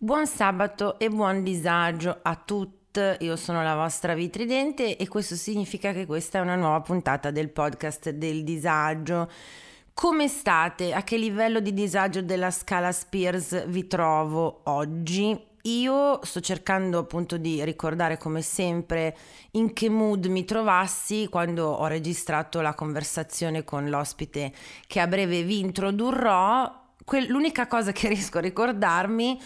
Buon sabato e buon disagio a tutti. Io sono la vostra Vitridente e questo significa che questa è una nuova puntata del podcast del disagio. Come state? A che livello di disagio della scala Spears vi trovo oggi? Io sto cercando appunto di ricordare come sempre in che mood mi trovassi quando ho registrato la conversazione con l'ospite che a breve vi introdurrò. l'unica cosa che riesco a ricordarmi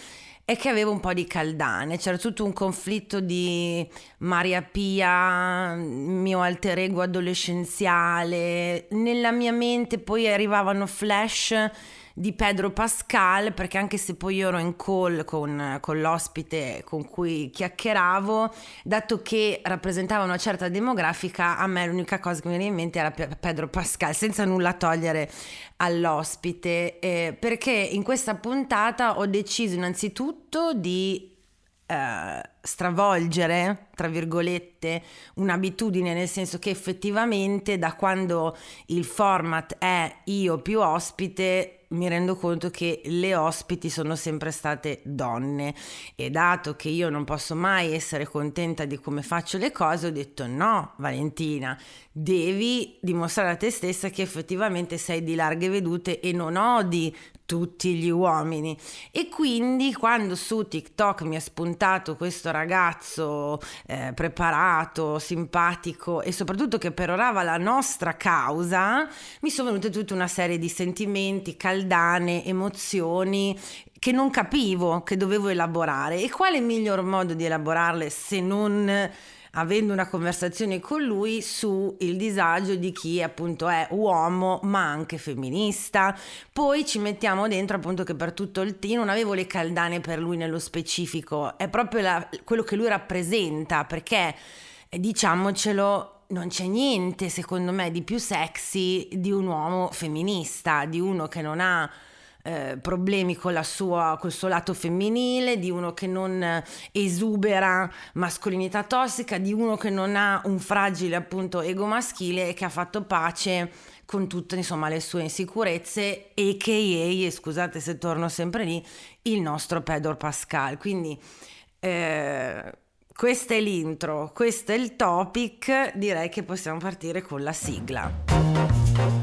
è che avevo un po' di caldane, c'era tutto un conflitto di Maria Pia, mio alter ego adolescenziale, nella mia mente poi arrivavano flash di Pedro Pascal, perché anche se poi io ero in call con, con l'ospite con cui chiacchieravo, dato che rappresentava una certa demografica, a me l'unica cosa che mi veniva in mente era Pedro Pascal, senza nulla togliere all'ospite, eh, perché in questa puntata ho deciso innanzitutto di Uh, stravolgere, tra virgolette, un'abitudine, nel senso che effettivamente da quando il format è io più ospite, mi rendo conto che le ospiti sono sempre state donne e dato che io non posso mai essere contenta di come faccio le cose, ho detto no, Valentina, devi dimostrare a te stessa che effettivamente sei di larghe vedute e non odi tutti gli uomini. E quindi quando su TikTok mi è spuntato questo ragazzo eh, preparato, simpatico e soprattutto che perorava la nostra causa, mi sono venute tutta una serie di sentimenti, caldane, emozioni che non capivo, che dovevo elaborare. E quale miglior modo di elaborarle se non avendo una conversazione con lui sul disagio di chi appunto è uomo ma anche femminista. Poi ci mettiamo dentro appunto che per tutto il team non avevo le caldane per lui nello specifico, è proprio la, quello che lui rappresenta perché diciamocelo non c'è niente secondo me di più sexy di un uomo femminista, di uno che non ha eh, problemi con la sua, col suo lato femminile, di uno che non esubera mascolinità tossica, di uno che non ha un fragile appunto ego maschile e che ha fatto pace con tutte insomma le sue insicurezze e che scusate se torno sempre lì, il nostro Pedro Pascal. Quindi eh, questa è l'intro, questo è il topic, direi che possiamo partire con la sigla.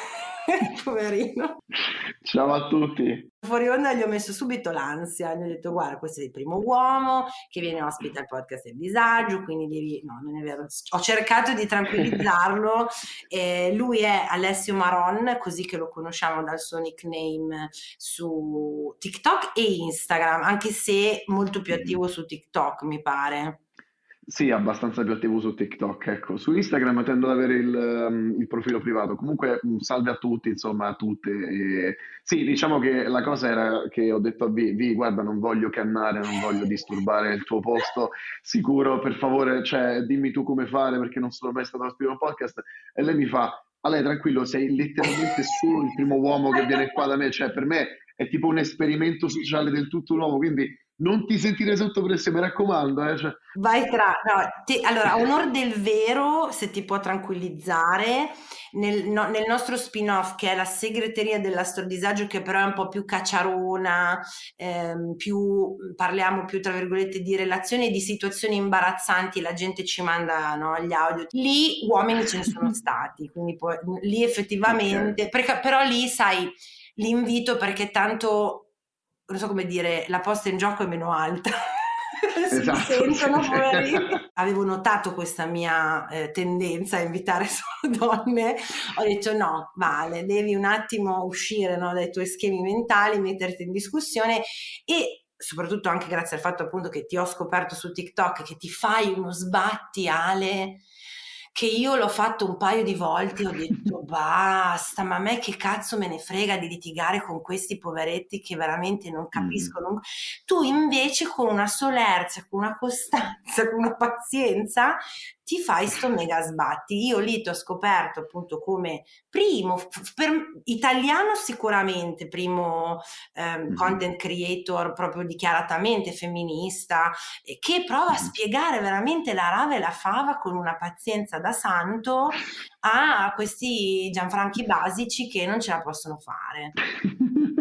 Poverino. Ciao a tutti. Fuori onda gli ho messo subito l'ansia, gli ho detto guarda questo è il primo uomo che viene ospite al podcast del disagio, quindi devi... No, non è vero. Ho cercato di tranquillizzarlo. eh, lui è Alessio Maron, così che lo conosciamo dal suo nickname su TikTok e Instagram, anche se molto più attivo su TikTok mi pare. Sì, abbastanza più attivo su TikTok, ecco. Su Instagram tendo ad avere il, um, il profilo privato. Comunque, un salve a tutti, insomma, a tutte. E... Sì, diciamo che la cosa era che ho detto a Vi, Vi, guarda, non voglio cannare, non voglio disturbare il tuo posto sicuro, per favore, cioè, dimmi tu come fare perché non sono mai stato a scrivere un podcast. E lei mi fa, a lei tranquillo, sei letteralmente solo il primo uomo che viene qua da me, cioè per me è tipo un esperimento sociale del tutto nuovo, quindi non ti sentire sotto pressione, mi raccomando. Eh, cioè. Vai tra... No, ti... Allora, onor del vero, se ti può tranquillizzare, nel, no, nel, nostro spin-off che è la segreteria dell'astrodisagio, che però è un po' più cacciarona, ehm, più, parliamo più tra virgolette di relazioni e di situazioni imbarazzanti, la gente ci manda no, gli audio. Lì uomini ce ne sono stati, quindi poi, lì effettivamente, okay. perché, però lì sai, l'invito perché tanto non so come dire, la posta in gioco è meno alta. esatto, si sentono sì, Avevo notato questa mia eh, tendenza a invitare solo donne, ho detto no, vale, devi un attimo uscire no, dai tuoi schemi mentali, metterti in discussione e soprattutto anche grazie al fatto appunto che ti ho scoperto su TikTok, che ti fai uno sbatti Ale che io l'ho fatto un paio di volte e ho detto basta, ma a me che cazzo me ne frega di litigare con questi poveretti che veramente non capiscono. Mm. Tu invece con una solerzia, con una costanza, con una pazienza ti fai sto mega sbatti. Io lì ti ho scoperto appunto come primo, per italiano sicuramente, primo ehm, content creator proprio dichiaratamente femminista, eh, che prova a spiegare veramente la rava e la fava con una pazienza da santo a questi Gianfranchi basici che non ce la possono fare.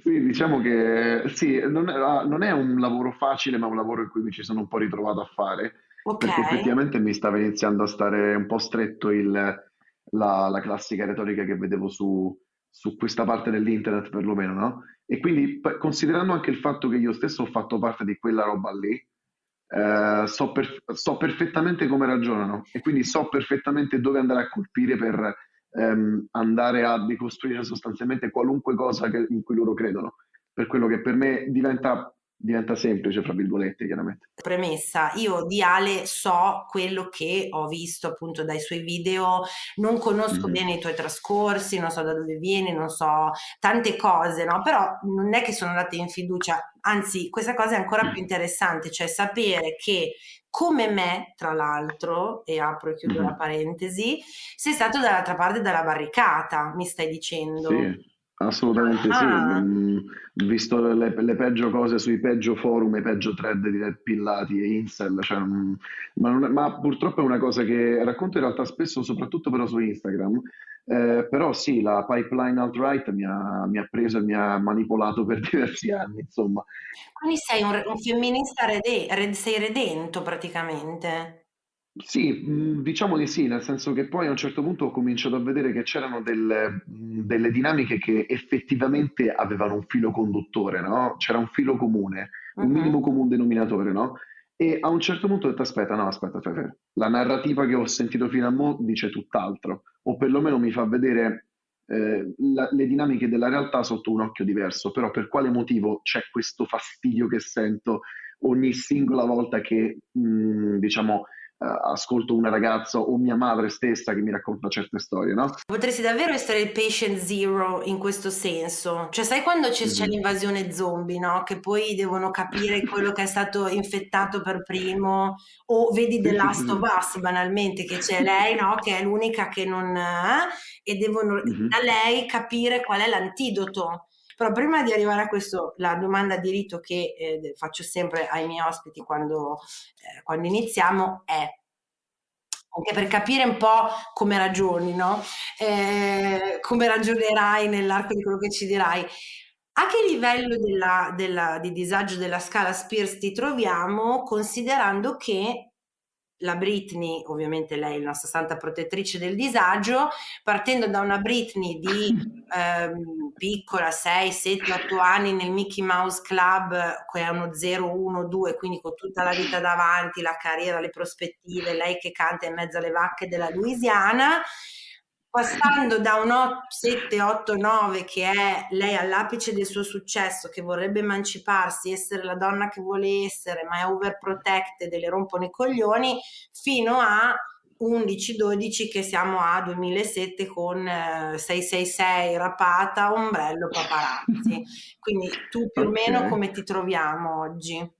Sì, diciamo che sì, non è, non è, un lavoro facile, ma un lavoro in cui mi ci sono un po' ritrovato a fare. Okay. Perché effettivamente mi stava iniziando a stare un po' stretto il, la, la, classica retorica che vedevo su, su, questa parte dell'internet perlomeno, no? E quindi considerando anche il fatto che io stesso ho fatto parte di quella roba lì, eh, so, per, so, perfettamente come ragionano e quindi so perfettamente dove andare a colpire per ehm, andare a decostruire sostanzialmente qualunque cosa che, in cui loro credono. Per quello che per me diventa diventa semplice, fra virgolette, chiaramente. Premessa, io di Ale so quello che ho visto appunto dai suoi video, non conosco mm-hmm. bene i tuoi trascorsi, non so da dove vieni, non so tante cose, no? Però non è che sono andata in fiducia, anzi questa cosa è ancora mm-hmm. più interessante, cioè sapere che come me, tra l'altro, e apro e chiudo mm-hmm. la parentesi, sei stato dall'altra parte della barricata, mi stai dicendo. Sì. Assolutamente ah. sì, mm, visto le, le, peggio cose sui peggio forum, i peggio thread di pillati e incel, cioè, mm, ma, è, ma, purtroppo è una cosa che racconto in realtà spesso, soprattutto però su Instagram, eh, però sì, la pipeline alt-right mi ha, mi ha, preso e mi ha manipolato per diversi anni, insomma. Quindi sei un, un femminista rede, sei redento praticamente. Sì, mhmm, diciamo di sì, nel senso che poi a un certo punto ho cominciato a vedere che c'erano delle, mhmm, delle dinamiche che effettivamente avevano un filo conduttore, no? C'era un filo comune, un minimo comune denominatore, no? E a un certo punto ho detto aspetta, no, aspetta, aspetta, la narrativa che ho sentito fino a mo' dice tutt'altro, o perlomeno mi fa vedere eh, la- le dinamiche della realtà sotto un occhio diverso, però per quale motivo c'è questo fastidio che sento ogni singola volta che, mh, mhmm, diciamo, uh, ascolto una ragazza o mia madre stessa che mi racconta certe storie, no? Potresti davvero essere il patient zero in questo senso. Cioè, sai quando c'è, mm-hmm. c'è l'invasione zombie, no? Che poi devono capire quello che è stato infettato per primo, o vedi The Last of Us banalmente, che c'è lei, no? Che è l'unica che non... Eh? E devono mm-hmm. da lei capire qual è l'antidoto. Però prima di arrivare a questo, la domanda di rito che eh, faccio sempre ai miei ospiti quando, eh, quando iniziamo è anche per capire un po' come ragioni, no? Eh, come ragionerai nell'arco di quello che ci dirai. A che livello della, della, di disagio della scala Spears ti troviamo, considerando che la Britney, ovviamente lei è la nostra santa protettrice del disagio, partendo da una Britney di ehm, piccola, 6, 7, 8 anni nel Mickey Mouse Club, che è uno 0, 1, 2, quindi con tutta la vita davanti, la carriera, le prospettive, lei che canta in mezzo alle vacche della Louisiana, passando da un 7, 8, 9 che è lei all'apice del suo successo, che vorrebbe emanciparsi, essere la donna che vuole essere, ma è overprotected e le rompono i coglioni, fino a 11-12 che siamo a 2007 con eh, 666 rapata, ombrello, paparazzi. Quindi tu più o meno come ti troviamo oggi?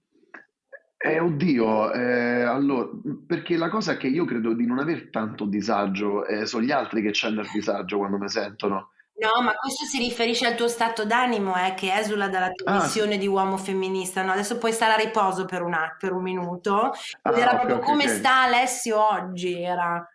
Eh, oddio, eh, allora, perché la cosa è che io credo di non aver tanto disagio, eh, sono gli altri che c'hanno il disagio quando mi sentono. No, ma questo si riferisce al tuo stato d'animo, eh, che esula dalla tua Ah, missione di uomo femminista, no? Adesso puoi stare a riposo per un, per un minuto. Ah, era ok, proprio ok, come ok. sta Alessio oggi, era.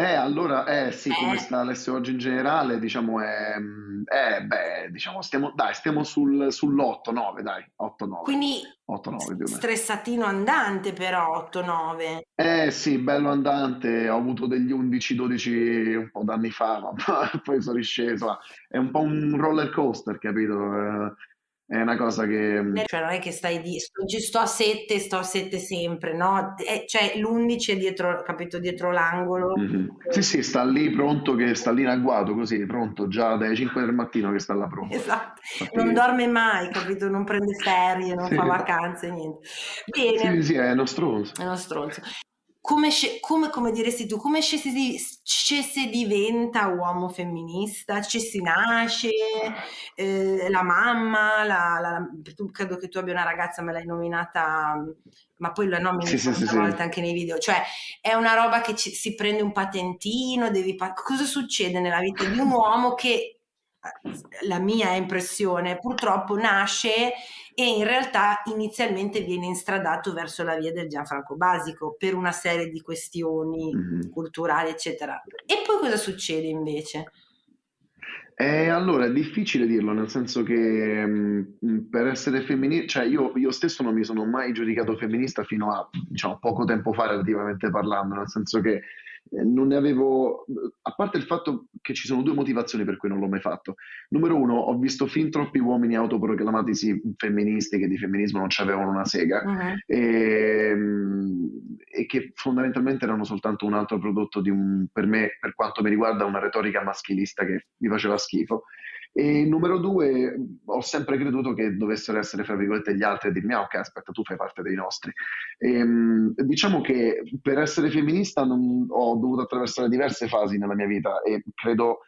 Eh, allora, eh sì, come Eh, sta Alessio oggi in generale, diciamo, è, mm, eh, beh, diciamo, stiamo, dai, stiamo sul, sull'8-9, dai, 8-9, quindi 8-9 s- più o meno. stressatino andante però, 8-9. Eh sì, bello andante, ho avuto degli 11-12 un po' d'anni fa, ma poi sono risceso, è un po' un roller coaster, capito? Eh, è una cosa che... Mm, cioè non è che stai di, sto, sto a sette, sto a sette sempre, no? È, cioè l'undici è dietro, capito, dietro l'angolo. Mm-hmm. Sì, sì, sta lì pronto, che sta lì in agguato, così, pronto, già dalle 5 del mattino che sta là pronto. Esatto, Infatti... non dorme mai, capito, non prende ferie, non sì. fa vacanze, niente. Bene. Sì, sì, è uno stronzo. È uno stronzo come, come, come, diresti tu, come ci si, ci si diventa uomo femminista? Ci si nasce? Eh, la mamma? La, la, tu, credo che tu abbia una ragazza, me l'hai nominata, ma poi la nomini sì, sì, sì, volta anche nei video. Cioè, è una roba che ci, si prende un patentino, devi... cosa succede nella vita di un uomo che la mia impressione purtroppo nasce e in realtà inizialmente viene instradato verso la via del Gianfranco Basico per una serie di questioni mm-hmm. culturali eccetera e poi cosa succede invece? Eh, allora è difficile dirlo nel senso che mh, mm, per essere femminista cioè io, io, stesso non mi sono mai giudicato femminista fino a diciamo, poco tempo fa relativamente parlando nel senso che non ne avevo, a parte il fatto che ci sono due motivazioni per cui non l'ho mai fatto. Numero uno, ho visto fin troppi uomini autoproclamatisi femministi che di femminismo non ci avevano una sega uh-huh. e, e, che fondamentalmente erano soltanto un altro prodotto di un, per me, per quanto mi riguarda, una retorica maschilista che mi faceva schifo. E numero due, ho sempre creduto che dovessero essere, fra virgolette, gli altri a dirmi, ah ok, aspetta, tu fai parte dei nostri. E, ehm, diciamo che per essere femminista non, ho dovuto attraversare diverse fasi nella mia vita e credo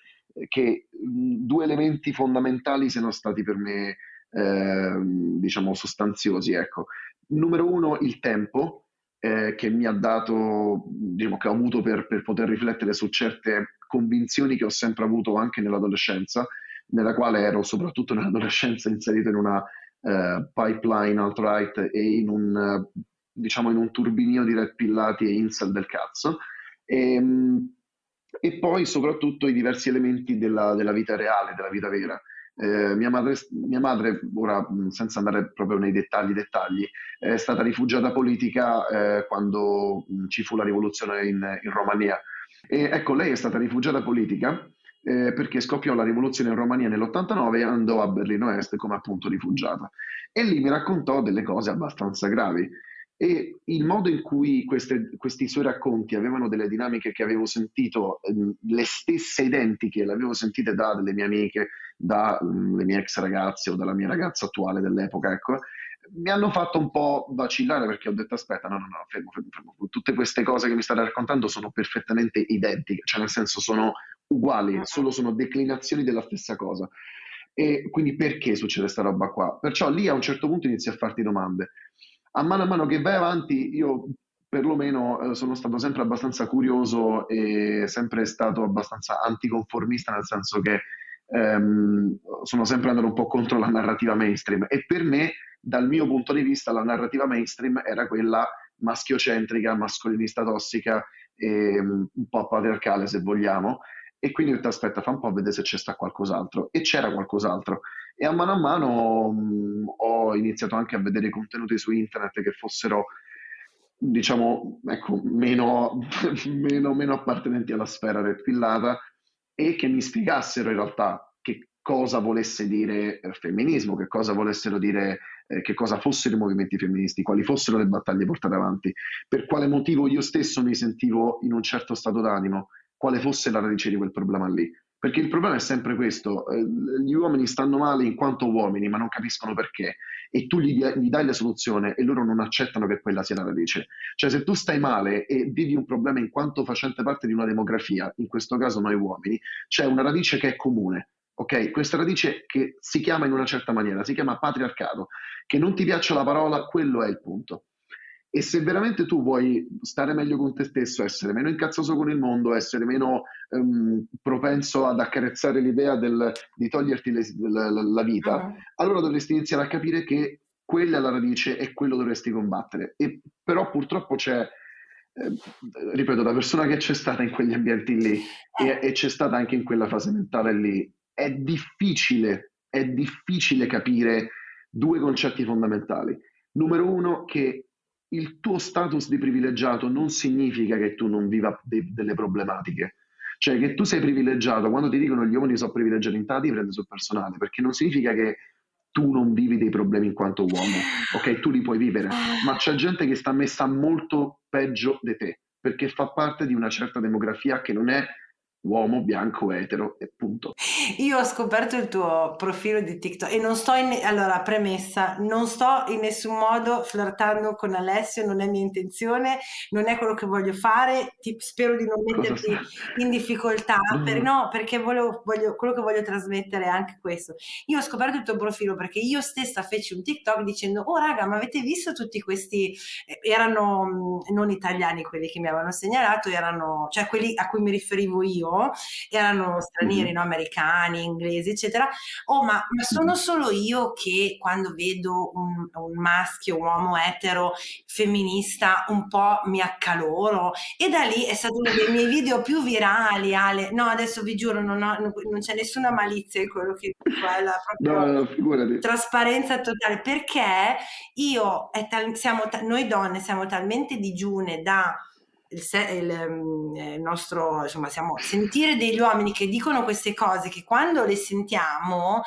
che due elementi fondamentali siano stati per me, eh, diciamo, sostanziosi. Ecco. Numero uno, il tempo. Eh, che mi ha dato, diciamo, che ho avuto per, per poter riflettere su certe convinzioni che ho sempre avuto anche nell'adolescenza nella quale ero soprattutto nell'adolescenza inserito in una uh, pipeline alt-right e in un, uh, diciamo in un turbinio di red pillati e incel del cazzo. E, ehm, e poi soprattutto i diversi elementi della, della vita reale, della vita vera. Eh, mia, madre, mia, madre, ora senza andare proprio nei dettagli, dettagli è stata rifugiata politica eh, quando ci fu la rivoluzione in, in Romania. E ecco, lei è stata rifugiata politica eh, perché scoppiò la rivoluzione in Romania nell'89 e andò a Berlino Est come appunto rifugiata. E lì mi raccontò delle cose abbastanza gravi. E il modo in cui queste, questi suoi racconti avevano delle dinamiche che avevo sentito, eh, le stesse identiche, le avevo sentite da delle mie amiche, dalle mm, mie ex ragazze o dalla mia ragazza attuale dell'epoca, ecco, mi hanno fatto un po' vacillare perché ho detto aspetta, no, no, no, fermo, fermo, fermo. Tutte queste cose che mi state raccontando sono perfettamente identiche, cioè nel senso sono uguali, solo sono declinazioni della stessa cosa. E quindi perché succede questa roba qua? Perciò lì a un certo punto inizi a farti domande. A mano a mano che vai avanti, io perlomeno eh, sono stato sempre abbastanza curioso e sempre stato abbastanza anticonformista, nel senso che ehm, sono sempre andato un po' contro la narrativa mainstream. E per me, dal mio punto di vista, la narrativa mainstream era quella maschiocentrica, mascolinista tossica, e, um, un po' patriarcale se vogliamo, e quindi ho detto aspetta, fa un po' vedere se c'è sta qualcos'altro. E c'era qualcos'altro. E a mano a mano mh, ho iniziato anche a vedere contenuti su internet che fossero, diciamo, ecco, meno, meno, meno appartenenti alla sfera rettillata e che mi spiegassero in realtà che cosa volesse dire eh, femminismo, che cosa volessero dire, eh, che cosa fossero i movimenti femministi, quali fossero le battaglie portate avanti, per quale motivo io stesso mi sentivo in un certo stato d'animo quale fosse la radice di quel problema lì. Perché il problema è sempre questo, eh, gli uomini stanno male in quanto uomini, ma non capiscono perché, e tu gli, gli, dai la soluzione e loro non accettano che quella sia la radice. Cioè se tu stai male e vivi un problema in quanto facente parte di una demografia, in questo caso noi uomini, c'è una radice che è comune, ok? Questa radice che si chiama in una certa maniera, si chiama patriarcato, che non ti piaccia la parola, quello è il punto. E se veramente tu vuoi stare meglio con te stesso, essere meno incazzoso con il mondo, essere meno um, propenso ad accarezzare l'idea del, di toglierti le, la, la, la, vita, uh-huh. allora dovresti iniziare a capire che quella è la radice e quello dovresti combattere. E, però purtroppo c'è, eh, ripeto, da persona che c'è stata in quegli ambienti lì e, e c'è stata anche in quella fase mentale lì, è difficile, è difficile capire due concetti fondamentali. Numero uno, che il tuo status di privilegiato non significa che tu non viva de- delle problematiche. Cioè che tu sei privilegiato, quando ti dicono gli uomini sono privilegiati prende sul personale, perché non significa che tu non vivi dei problemi in quanto uomo, ok? Tu li puoi vivere, ma c'è gente che sta messa molto peggio di te, perché fa parte di una certa demografia che non è uomo, bianco, etero e punto. Io ho scoperto il tuo profilo di TikTok e non sto in... Allora, premessa, non sto in nessun modo flirtando con Alessio, non è mia intenzione, non è quello che voglio fare, ti, spero di non metterti in difficoltà, per, no, perché voglio, voglio, quello che voglio trasmettere è anche questo. Io ho scoperto il tuo profilo perché io stessa feci un TikTok dicendo, oh raga, ma avete visto tutti questi... Eh, erano mm, non italiani quelli che mi avevano segnalato, erano, cioè quelli a cui mi riferivo io, erano stranieri, mm-hmm. no? americani, inglesi, eccetera. Oh, ma, ma, sono solo io che quando vedo un, un, maschio, un uomo etero, femminista, un po' mi accaloro. E da lì è stato uno dei miei video più virali, Ale. No, adesso vi giuro, non, ho, non c'è nessuna malizia in quello che dico, è la no, no, trasparenza totale, perché io, tal- siamo, noi donne siamo talmente digiune da il, il, mm, il, nostro, insomma, siamo, sentire degli uomini che dicono queste cose che quando le sentiamo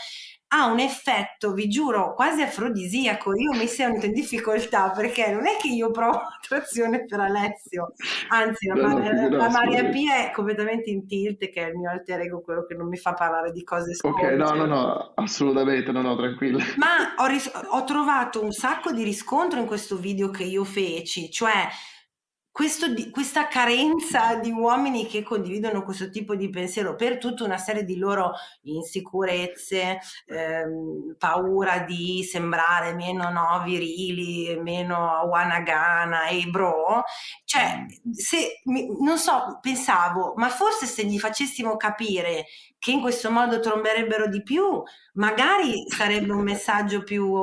ha un effetto, vi giuro, quasi afrodisiaco. Io mi sento in difficoltà perché non è che io provo attrazione per Alessio, anzi, la, no, no, la Maria Pia è completamente in tilt, che è il mio alter ego, quello che non mi fa parlare di cose scomode. Ok, no, no, no, assolutamente, no, no, tranquilla. Ma ho, ris- ho trovato un sacco di riscontro in questo video che io feci, cioè questo, questa carenza di uomini che condividono questo tipo di pensiero per tutta una serie di loro insicurezze, ehm, paura di sembrare meno no, virili, meno wanagana e bro, cioè se, non so, pensavo, ma forse se gli facessimo capire che in questo modo tromberebbero di più, magari sarebbe un messaggio più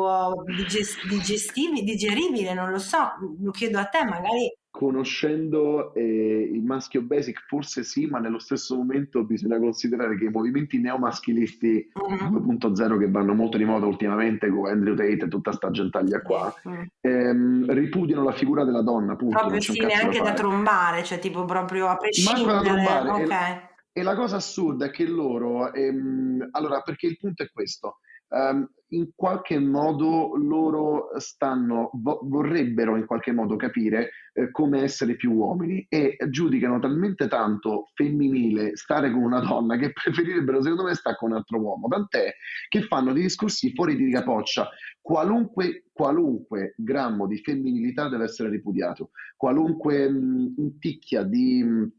digest- digestivi, digeribile, non lo so, lo chiedo a te, magari conoscendo eh, il maschio basic forse sì, ma nello stesso momento bisogna considerare che i movimenti neomaschilisti mm-hmm. 2.0 che vanno molto di moda ultimamente con Andrew Tate e tutta sta gentaglia qua mm-hmm. ehm, ripudiano la figura della donna, appunto. Proprio sì, neanche da, da, trombare, cioè tipo proprio a prescindere. da trombare. Okay. E, la cosa assurda è che loro, ehm, allora perché il punto è questo, um, in qualche modo loro stanno, vo- vorrebbero in qualche modo capire eh, come essere più uomini e giudicano talmente tanto femminile stare con una donna che preferirebbero secondo me stare con un altro uomo, tant'è che fanno dei discorsi fuori di capoccia, qualunque, qualunque grammo di femminilità deve essere ripudiato, qualunque mh, inticchia di, mh,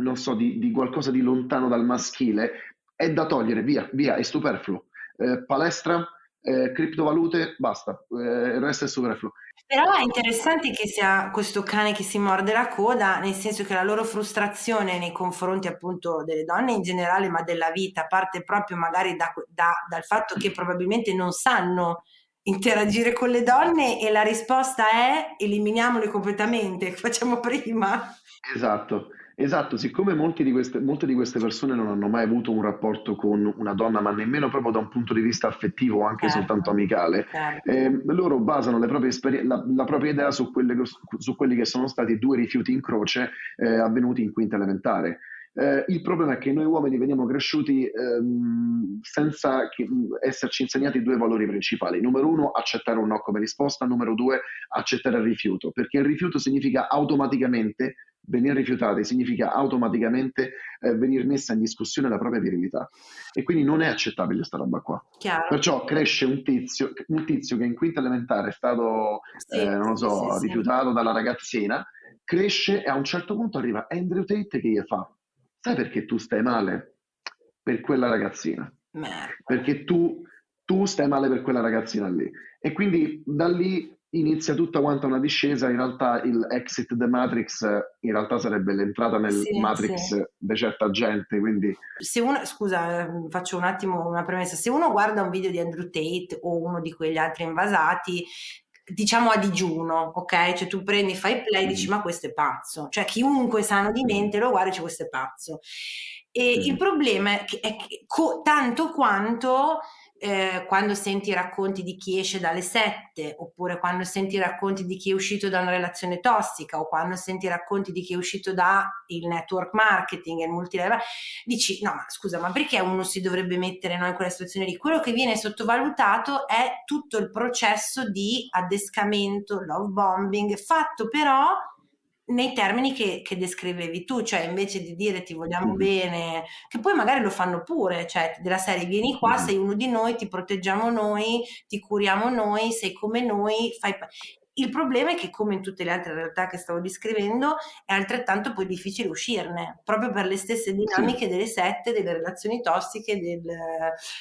non so, di, di qualcosa di lontano dal maschile è da togliere, via, via, è superfluo eh, palestra, eh, criptovalute, basta, eh, il resto è superfluo. Però è interessante che sia questo cane che si morde la coda, nel senso che la loro frustrazione nei confronti appunto delle donne in generale, ma della vita, parte proprio magari da, da, dal fatto che probabilmente non sanno interagire con le donne e la risposta è eliminiamole completamente, facciamo prima. Esatto. Esatto, siccome di queste, molte di queste persone non hanno mai avuto un rapporto con una donna, ma nemmeno proprio da un punto di vista affettivo o anche certo. soltanto amicale, certo. eh, loro basano esperi- la, la, propria idea su, quelle, su, quelli che sono stati due rifiuti in croce eh, avvenuti in quinta elementare. Eh, il problema è che noi uomini veniamo cresciuti ehm, senza che, esserci insegnati due valori principali. Numero uno, accettare un no come risposta. Numero due, accettare il rifiuto, perché il rifiuto significa automaticamente venire rifiutati significa automaticamente eh, venire messa in discussione la propria virilità e quindi non è accettabile questa roba qua. Chiaro. Perciò cresce un tizio, un tizio che in quinta elementare è stato, sì, eh, non lo so, sì, rifiutato sì. dalla ragazzina, cresce e a un certo punto arriva Andrew Tate che gli fa, sai perché tu stai male? Per quella ragazzina. Merda. Perché tu, tu stai male per quella ragazzina lì. E quindi da lì inizia tutta quanta una discesa, in realtà il exit the Matrix in realtà sarebbe l'entrata nel sì, Matrix sì. di certa gente, quindi... Se uno, scusa, faccio un attimo una premessa, se uno guarda un video di Andrew Tate o uno di quegli altri invasati, diciamo a digiuno, ok? Cioè tu prendi, fai play e dici mm. ma questo è pazzo, cioè chiunque sano di mente lo guarda e dice questo è pazzo. E mm. il problema è che, è che co- tanto quanto eh, quando senti i racconti di chi esce dalle sette, oppure quando senti i racconti di chi è uscito da una relazione tossica, o quando senti i racconti di chi è uscito dal network marketing e il multilevel, dici no, ma scusa, ma perché uno si dovrebbe mettere no, in quella situazione lì? Quello che viene sottovalutato è tutto il processo di addescamento, love bombing, fatto però nei termini che, che, descrivevi tu, cioè invece di dire ti vogliamo mm. bene, che poi magari lo fanno pure, cioè della serie vieni qua, mm. sei uno di noi, ti proteggiamo noi, ti curiamo noi, sei come noi, fai... Il problema è che, come in tutte le altre realtà che stavo descrivendo, è altrettanto poi difficile uscirne, proprio per le stesse dinamiche sì. delle sette, delle relazioni tossiche, del,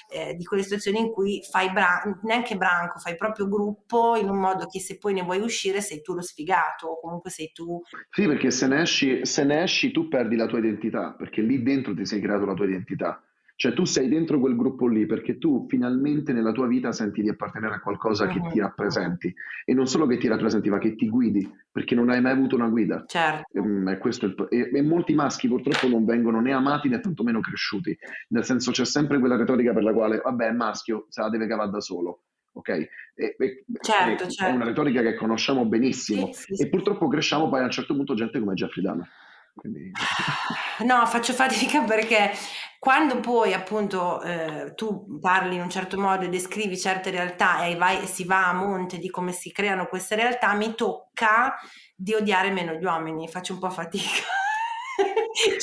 eh, di quelle situazioni in cui fai bran- neanche branco, fai proprio gruppo in un modo che se poi ne vuoi uscire sei tu lo sfigato, o comunque sei tu. Sì, perché se ne esci, se ne esci tu perdi la tua identità, perché lì dentro ti sei creato la tua identità. Cioè tu sei dentro quel gruppo lì perché tu finalmente nella tua vita senti di appartenere a qualcosa che ti rappresenti e non solo che ti rappresenti ma che ti guidi perché non hai mai avuto una guida. Certo. E, questo il, e, e molti maschi purtroppo non vengono né amati né tantomeno cresciuti, nel senso c'è sempre quella retorica per la quale vabbè è maschio, se la deve cavare da solo. Ok? E, e, certo, è certo. una retorica che conosciamo benissimo sì, sì, e purtroppo cresciamo poi a un certo punto gente come Jeffrey Dahmer. Quindi... No, faccio fatica perché quando poi appunto eh, tu parli in un certo modo e descrivi certe realtà e vai, si va a monte di come si creano queste realtà, mi tocca di odiare meno gli uomini, faccio un po' fatica.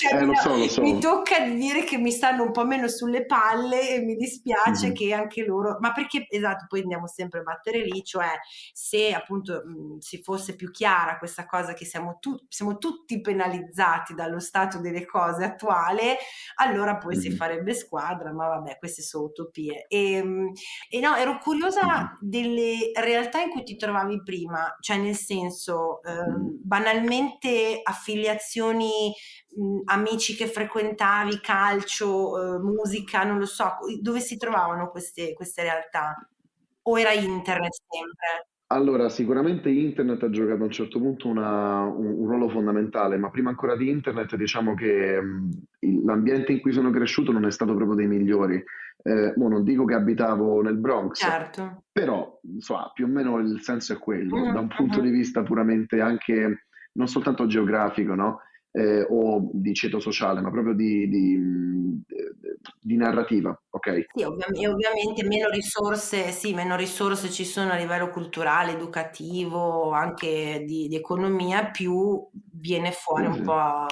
Cioè, eh, lo so, so. mi tocca di dire che mi stanno un po' meno sulle palle e mi dispiace mm-hmm. che anche loro, ma perché esatto, poi andiamo sempre a battere lì, cioè se appunto mh, si fosse più chiara questa cosa che siamo, tu- siamo tutti penalizzati dallo stato delle cose attuale, allora poi mm-hmm. si farebbe squadra, ma vabbè, queste sono utopie. E, ehm, e no, ero curiosa mm-hmm. delle realtà in cui ti trovavi prima, cioè nel senso, eh, banalmente affiliazioni mh, amici che frequentavi, calcio, eh, musica, non lo so, dove si trovavano queste, queste realtà? O era internet sempre? Allora, sicuramente internet ha giocato a un certo punto una, un, un, ruolo fondamentale, ma prima ancora di internet diciamo che mh, l'ambiente in cui sono cresciuto non è stato proprio dei migliori. Eh, non dico che abitavo nel Bronx, certo. però insomma, più o meno il senso è quello, mm-hmm. da un punto mm-hmm. di vista puramente anche non soltanto geografico, no? Eh, o di ceto sociale, ma proprio di, di, di narrativa, ok? Sì, ovvi- e ovviamente meno risorse, sì, meno risorse ci sono a livello culturale, educativo, anche di, di economia, più viene fuori sì, un po'...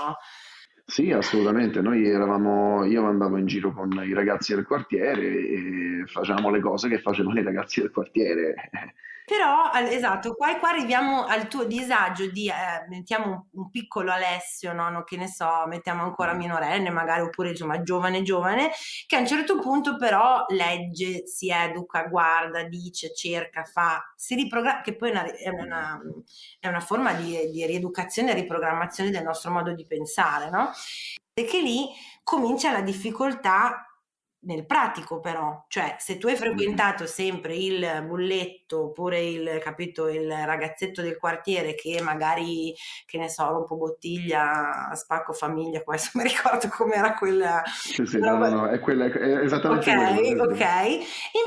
Sì, assolutamente. Noi eravamo, io andavo in giro con i ragazzi del quartiere e facevamo le cose che facevano i ragazzi del quartiere. Però, esatto, qua, qua arriviamo al tuo disagio di, eh, mettiamo un, un, piccolo Alessio, no? che ne so, mettiamo ancora mm. minorenne magari, oppure insomma giovane giovane, che a un certo punto però legge, si educa, guarda, dice, cerca, fa, si riprogramma, che poi è una, è una, è una forma di, di rieducazione e riprogrammazione del nostro modo di pensare, no? E che lì comincia la difficoltà nel pratico però, cioè se tu hai frequentato sempre il bulletto oppure il, capito, il ragazzetto del quartiere che magari, che ne so, rompo bottiglia, spacco famiglia, adesso mi ricordo com'era quella... Sì, sì, no, no, no, è, quella, è esattamente Ok, quello. ok.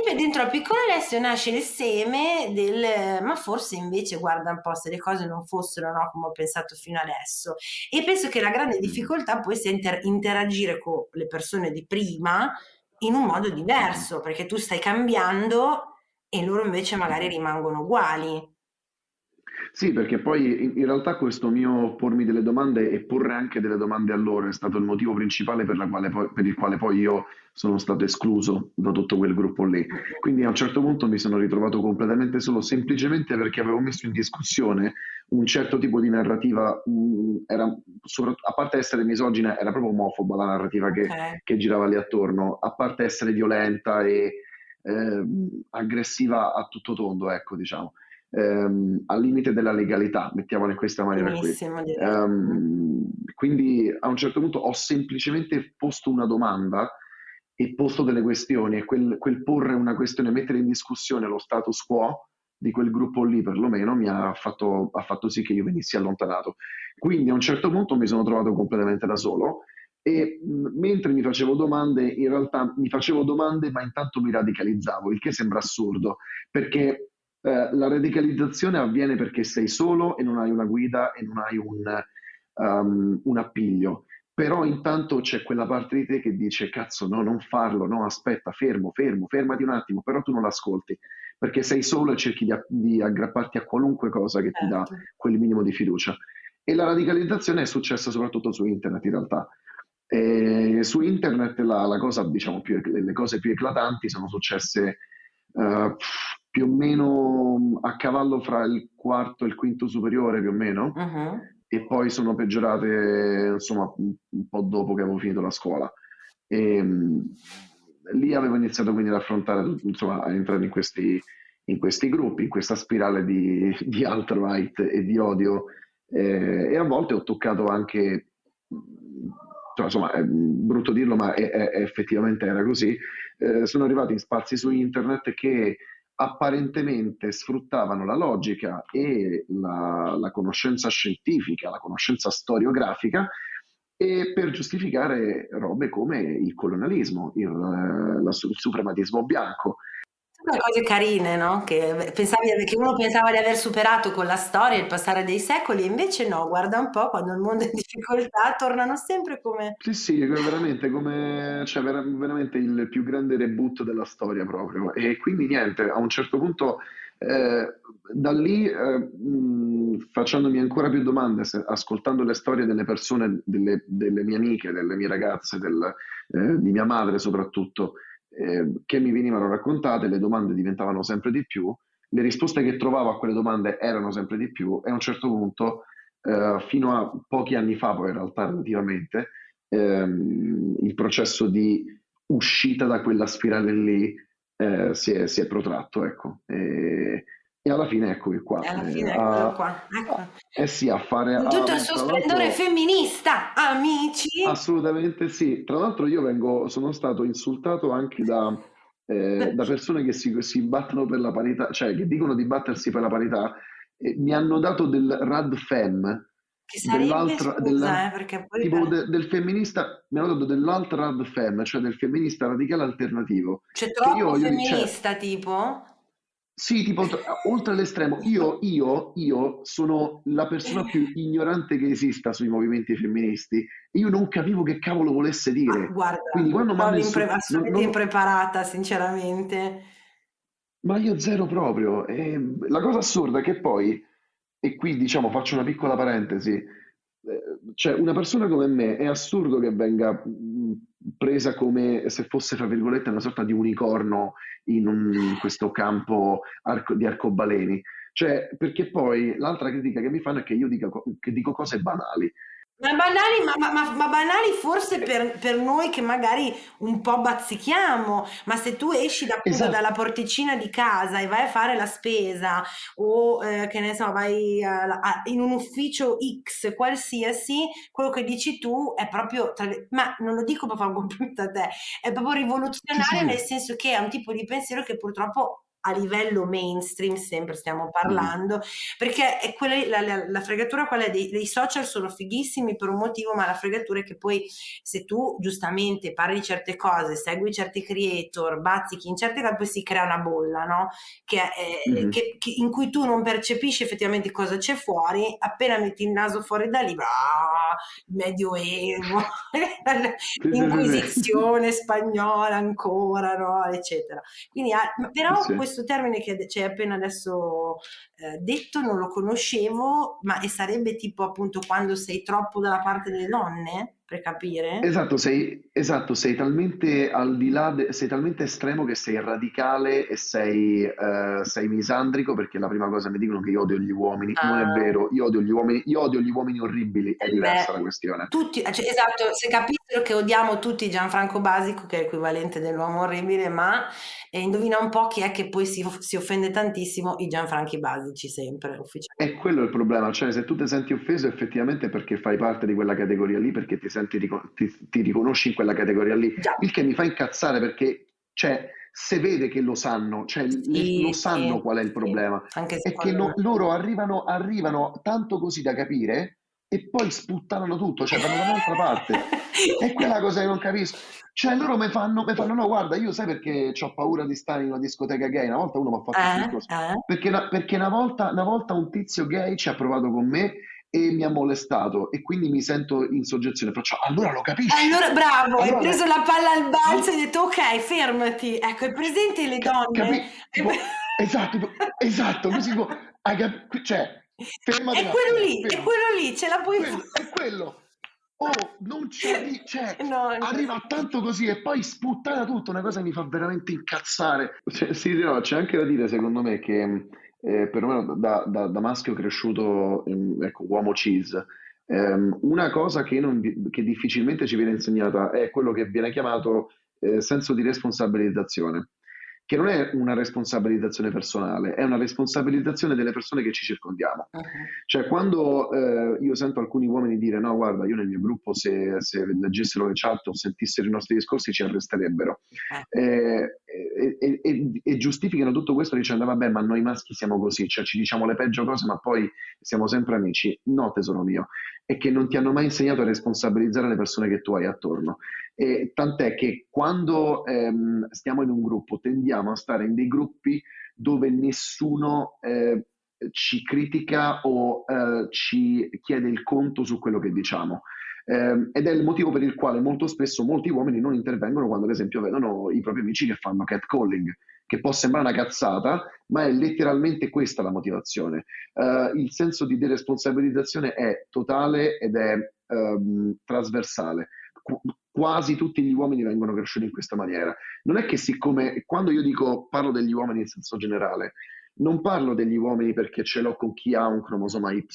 In dentro al piccolo Alessio nasce il seme del, ma forse invece guarda un po' se le cose non fossero no, come ho pensato fino adesso. E penso che la grande difficoltà poi sia inter- interagire con le persone di prima, in un modo diverso, perché tu stai cambiando e loro invece magari rimangono uguali. Sì, perché poi in realtà questo mio pormi delle domande e porre anche delle domande a loro è stato il motivo principale per, poi, per, il quale poi io sono stato escluso da tutto quel gruppo lì. Quindi a un certo punto mi sono ritrovato completamente solo semplicemente perché avevo messo in discussione un certo tipo di narrativa, mh, mm, era, a parte essere misogina, era proprio omofoba la narrativa che, okay. che girava lì attorno, a parte essere violenta e eh, aggressiva a tutto tondo, ecco diciamo ehm, al limite della legalità, mettiamola in questa maniera qui. Um, quindi a un certo punto ho semplicemente posto una domanda e posto delle questioni e quel, quel porre una questione, mettere in discussione lo status quo di quel gruppo lì perlomeno mi ha fatto, ha fatto sì che io venissi allontanato. Quindi a un certo punto mi sono trovato completamente da solo e mh, mentre mi facevo domande, in realtà mi facevo domande, ma intanto mi radicalizzavo, il che sembra assurdo, perché eh, la radicalizzazione avviene perché sei solo e non hai una guida e non hai un, um, un appiglio. Però intanto c'è quella parte di te che dice cazzo no, non farlo, no, aspetta, fermo, fermo, fermati un attimo, però tu non l'ascolti, perché sei solo e cerchi di, di aggrapparti a qualunque cosa che ti dà Certo. quel minimo di fiducia. E la radicalizzazione è successa soprattutto su internet in realtà. E su internet la, la cosa, diciamo, più, le cose più eclatanti sono successe eh, più o meno a cavallo fra il quarto e il quinto superiore, più o meno, Mhm. e poi sono peggiorate, insomma, un, po' dopo che avevo finito la scuola. E, mh, lì avevo iniziato quindi ad affrontare, insomma, a entrare in questi, in questi gruppi, in questa spirale di, di alt-right e di odio, eh, e a volte ho toccato anche, mh, insomma, è brutto dirlo, ma è- è- effettivamente era così, eh, sono arrivati in spazi su internet che apparentemente sfruttavano la logica e la, la conoscenza scientifica, la conoscenza storiografica, e per giustificare robe come il colonialismo, il, eh, la il suprematismo bianco. Sono cose carine, no? Che, pensavi, che uno pensava di aver superato con la storia, il passare dei secoli, e invece no, guarda un po', quando il mondo è in difficoltà, tornano sempre come... Sì, sì, veramente come, cioè, vera- veramente il più grande reboot della storia proprio. E quindi niente, a un certo punto, eh, da lì, eh, mh, facendomi ancora più domande, se- ascoltando le storie delle persone, delle, delle mie amiche, delle mie ragazze, del- eh, di mia madre soprattutto, eh, che mi venivano raccontate, le domande diventavano sempre di più, le risposte che trovavo a quelle domande erano sempre di più e a un certo punto, eh, fino a pochi anni fa, poi in realtà relativamente, ehm, il processo di uscita da quella spirale lì eh, si è, si è protratto, ecco. E, e alla fine eccomi qua. E alla eh, fine, a- eccolo qua, ecco. eh sì, a fare... A- tutto il suo splendore femminista, amici! Assolutamente sì. Tra l'altro io vengo, sono stato insultato anche da, eh, da persone che si, si battono per la parità, cioè che dicono di battersi per la parità. e mi hanno dato del rad fem, Che sarebbe, dell'altra- scusa, della- eh, poi... tipo de- del femminista, mi hanno dato dell'alt rad fem, cioè del femminista radicale alternativo. C'è io troppo voglio dire, cioè- femminista, tipo? Sì, tipo, oltre all'estremo, io, io, io sono la persona più ignorante che esista sui movimenti femministi. Io non capivo che cavolo volesse Ah, dire. guarda, Quindi quando mi insul- impre- assolutamente non- non- impreparata, sinceramente. Ma io zero proprio. E la cosa assurda è che poi, e qui diciamo faccio una piccola parentesi, eh, cioè una persona come me è assurdo che venga mh, presa come se fosse, fra virgolette, una sorta di unicorno in, un- in questo campo arco- di arcobaleni. Cioè, perché poi l'altra critica che mi fanno è che io dica co- che dico cose banali. Ma banali, ma, ma- ma- ma banali forse per, per noi che magari un po' bazzichiamo, ma se tu esci da- appunto Esatto. dalla porticina di casa e vai a fare la spesa o eh, che ne so, vai a- a- in un ufficio X qualsiasi, quello che dici tu è proprio, tra le- ma non lo dico per fare un complimento a te, è proprio rivoluzionario Sì, sì. nel senso che è un tipo di pensiero che purtroppo a livello mainstream sempre stiamo parlando perché è quella, la, la- la fregatura quella è dei, dei social sono fighissimi per un motivo, ma la fregatura è che poi se tu giustamente parli di certe cose, segui certi creator, bazzichi in certe cose, poi si crea una bolla, no? Che, è- Mhm. che- che- in cui tu non percepisci effettivamente cosa c'è fuori, appena metti il naso fuori da lì, ah, medioevo, l'inquisizione spagnola ancora, no? Eccetera. Quindi, ah, però Sì, sì. Questo termine che ci hai appena adesso eh, detto non lo conoscevo, ma e sarebbe tipo appunto quando sei troppo dalla parte delle donne, per capire? Esatto, sei, esatto, sei talmente al di là, de- sei talmente estremo che sei radicale e sei, eh, sei misandrico perché la prima cosa mi dicono che io odio gli uomini. Non Ah. è vero, io odio gli uomini, io odio gli uomini orribili, è Eh diversa beh, la questione. Tutti, cioè, esatto, se capissero che odiamo tutti Gianfranco Basico, che è l'equivalente dell'uomo orribile, ma eh, indovina un po' chi è che poi si, si offende tantissimo, i Gianfranchi Basici sempre, ufficialmente. E quello è il problema, cioè se tu ti senti offeso effettivamente è perché fai parte di quella categoria lì, perché ti senti, ti, ti riconosci in quella categoria lì, Già. il che mi fa incazzare perché, cioè, se vede che lo sanno, cioè, Sì, lo sì, qual è il sì, problema, anche è che no- loro arrivano, arrivano tanto così da capire e poi sputtanano tutto, cioè vanno da un'altra parte. è quella cosa che non capisco. Cioè loro mi fanno, fanno, no guarda, io sai perché ho paura di stare in una discoteca gay? Una volta uno mi ha fatto eh, eh. perché, perché una, volta, una volta un tizio gay ci ha provato con me e mi ha molestato e quindi mi sento in soggezione. Faccio, allora lo capisci. Allora, bravo, allora, hai preso la palla al balzo e hai detto, ok, fermati. Ecco, è presente le donne. Capi- tipo, esatto, esatto, così hai cap- cioè, fermati. È quello lì, fermati. è quello lì, ce la puoi fare. È quello. Oh, non c'è, cioè, no, arriva no. tanto così e poi sputtana tutto, una cosa che mi fa veramente incazzare. Cioè, sì, no, c'è anche da dire, secondo me, che eh, perlomeno da, da, da, maschio cresciuto, ecco, uomo cis, ehm, una cosa che, non, che, difficilmente ci viene insegnata è quello che viene chiamato eh, senso di responsabilizzazione che non è una responsabilizzazione personale, è una responsabilizzazione delle persone che ci circondiamo. Uh-huh. Cioè, quando eh, io sento alcuni uomini dire: No, guarda, io nel mio gruppo, se, se leggessero le chat o sentissero i nostri discorsi, ci arresterebbero. Uh-huh. Eh, e, e, e, giustificano tutto questo dicendo: Vabbè, ma noi maschi siamo così, cioè ci diciamo le peggio cose, ma poi siamo sempre amici. No, tesoro mio, è che non ti hanno mai insegnato a responsabilizzare le persone che tu hai attorno. E tant'è che quando ehm, stiamo in un gruppo tendiamo a stare in dei gruppi dove nessuno eh, ci critica o eh, ci chiede il conto su quello che diciamo. Eh, ed è il motivo per il quale molto spesso molti uomini non intervengono quando, ad esempio, vedono i propri amici che fanno catcalling, che può sembrare una cazzata, ma è letteralmente questa la motivazione. Uh, il senso di deresponsabilizzazione è totale ed è um, trasversale quasi tutti gli uomini vengono cresciuti in questa maniera. Non è che siccome, quando io dico parlo degli uomini in senso generale, non parlo degli uomini perché ce l'ho con chi ha un cromosoma Y,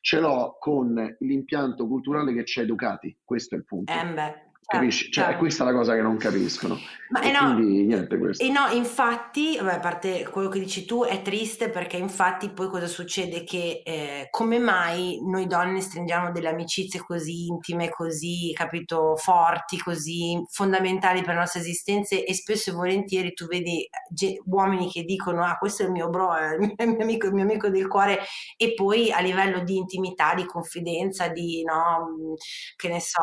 ce l'ho con l'impianto culturale che ci ha educati, questo è il punto. Eh Capisci? Cioè, certo. è questa la cosa che non capiscono. Ma e no, quindi niente questo. E no, infatti, vabbè, a parte quello che dici tu, è triste perché infatti poi cosa succede? Che eh, come mai noi donne stringiamo delle amicizie così intime, così, capito, forti, così fondamentali per la nostra esistenza e spesso e volentieri tu vedi ge- uomini che dicono ah questo è il mio bro, è il mio amico, il mio amico del cuore e poi a livello di intimità, di confidenza, di no, che ne so,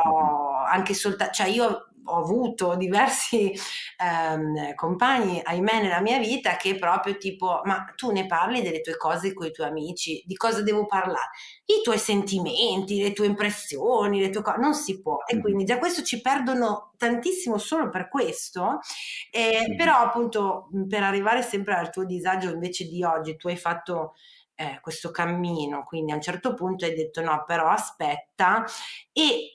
anche soltanto cioè io ho avuto diversi ehm, compagni, ahimè, nella mia vita che proprio tipo, ma tu ne parli delle tue cose con i tuoi amici, di cosa devo parlare? I tuoi sentimenti, le tue impressioni, le tue cose, non si può. E quindi già questo ci perdono tantissimo solo per questo, eh, però appunto per arrivare sempre al tuo disagio invece di oggi, tu hai fatto... Eh, questo cammino, quindi a un certo punto hai detto no, però aspetta e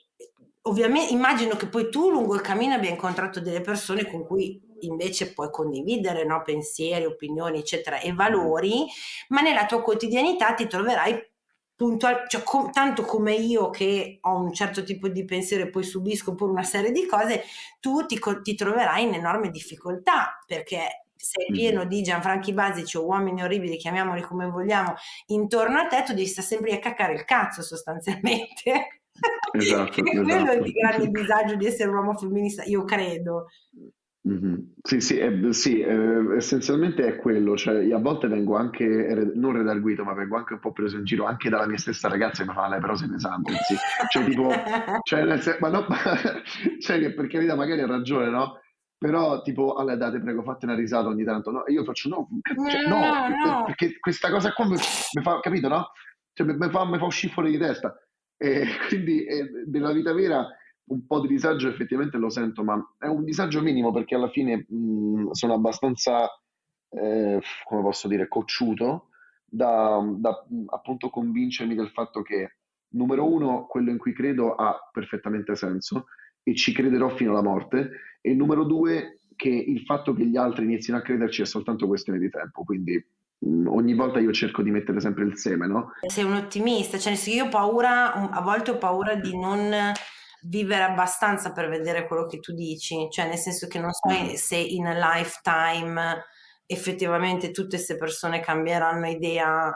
ovviamente immagino che poi tu lungo il cammino abbia incontrato delle persone con cui invece puoi condividere no? pensieri, opinioni, eccetera, e valori, ma nella tua quotidianità ti troverai puntual, cioè, com, tanto come io che ho un certo tipo di pensiero e poi subisco pure una serie di cose, tu ti, ti troverai in enorme difficoltà perché sei pieno di Gianfranchi Basici o uomini orribili, chiamiamoli come vogliamo, intorno a te, tu devi stare sempre a caccare il cazzo sostanzialmente. Esatto, quello esatto. è il grande disagio di essere un uomo femminista, io credo. Mm-hmm. Sì, sì, eh, sì eh, essenzialmente è quello, cioè a volte vengo anche, non redarguito, ma vengo anche un po' preso in giro anche dalla mia stessa ragazza che mi fa le prose pesanti, sì. cioè tipo, cioè, sen- ma no, cioè che per carità magari ha ragione, no? Però tipo, allora date prego fate una risata ogni tanto, no? E io faccio no, cioè, no, no, no, perché questa cosa qua mi, mi fa, capito, no? Cioè mi fa, mi fa uscire fuori di testa. E quindi eh, nella vita vera un po' di disagio effettivamente lo sento, ma è un disagio minimo perché alla fine mh, sono abbastanza, eh, come posso dire, cocciuto da, da appunto convincermi del fatto che, numero uno, quello in cui credo ha perfettamente senso e ci crederò fino alla morte, e numero due, che il fatto che gli altri inizino a crederci è soltanto questione di tempo, quindi Mm, ogni volta io cerco di mettere sempre il seme, no? Sei un ottimista, cioè io ho paura, a volte ho paura di non vivere abbastanza per vedere quello che tu dici, cioè nel senso che non so mm. se in a lifetime effettivamente tutte queste persone cambieranno idea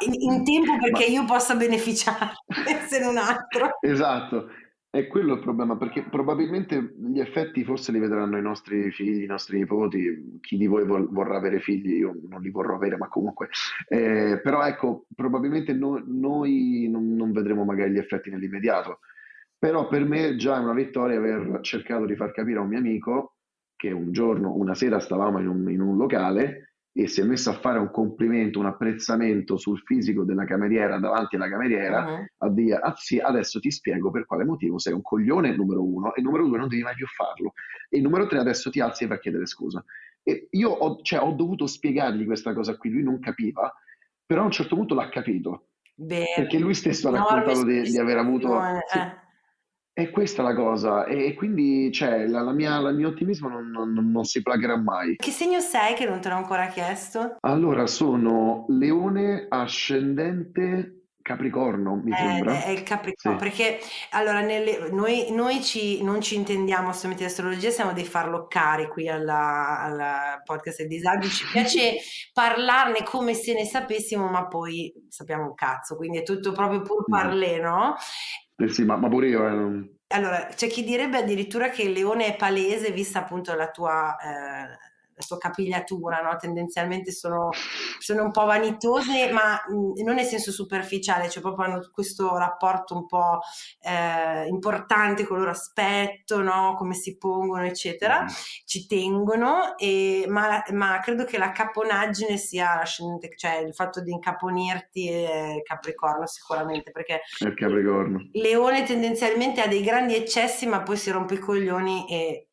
in, in tempo perché Ma... io possa beneficiare se non altro. Esatto. È quello il problema, perché probabilmente gli effetti forse li vedranno i nostri figli, i nostri nipoti, chi di voi vol- vorrà avere figli, io non li vorrò avere, ma comunque. Eh, però ecco, probabilmente no- noi non, non vedremo magari gli effetti nell'immediato. Però per me già è una vittoria aver cercato di far capire a un mio amico che un giorno, una sera stavamo in un, in un locale e si è messo a fare un complimento, un apprezzamento sul fisico della cameriera davanti alla cameriera, uh-huh. a dire ah sì, adesso ti spiego per quale motivo sei un coglione, numero uno, e numero due non devi mai più farlo, e numero tre adesso ti alzi e a chiedere scusa. E io ho, cioè, ho dovuto spiegargli questa cosa qui, lui non capiva, però a un certo punto l'ha capito. Beh, perché lui stesso ha raccontato di, di, aver avuto... Eh. Sì, è questa la cosa, e quindi cioè, la, la mia, il mio ottimismo non, non, non, si plagherà mai. Che segno sei che non te l'ho ancora chiesto? Allora, sono leone ascendente Capricorno, mi eh, sembra. È il Capricorno, sì. perché allora nelle, noi, noi ci, non ci intendiamo assolutamente di astrologia, siamo dei farloccari qui alla, alla podcast del disagio, ci piace parlarne come se ne sapessimo, ma poi sappiamo un cazzo, quindi è tutto proprio pur parlé, no? Eh sì, ma, ma pure io. Eh. Allora, c'è chi direbbe addirittura che il leone è palese, vista appunto la tua eh, la sua capigliatura, no? tendenzialmente sono, sono, un po' vanitose, ma non nel senso superficiale, cioè proprio hanno questo rapporto un po' eh, importante con il loro aspetto, no? come si pongono, eccetera, mm. ci tengono, e, ma, ma, credo che la caponaggine sia l'ascendente, cioè il fatto di incaponirti è Capricorno sicuramente, perché il Capricorno. Leone tendenzialmente ha dei grandi eccessi, ma poi si rompe i coglioni e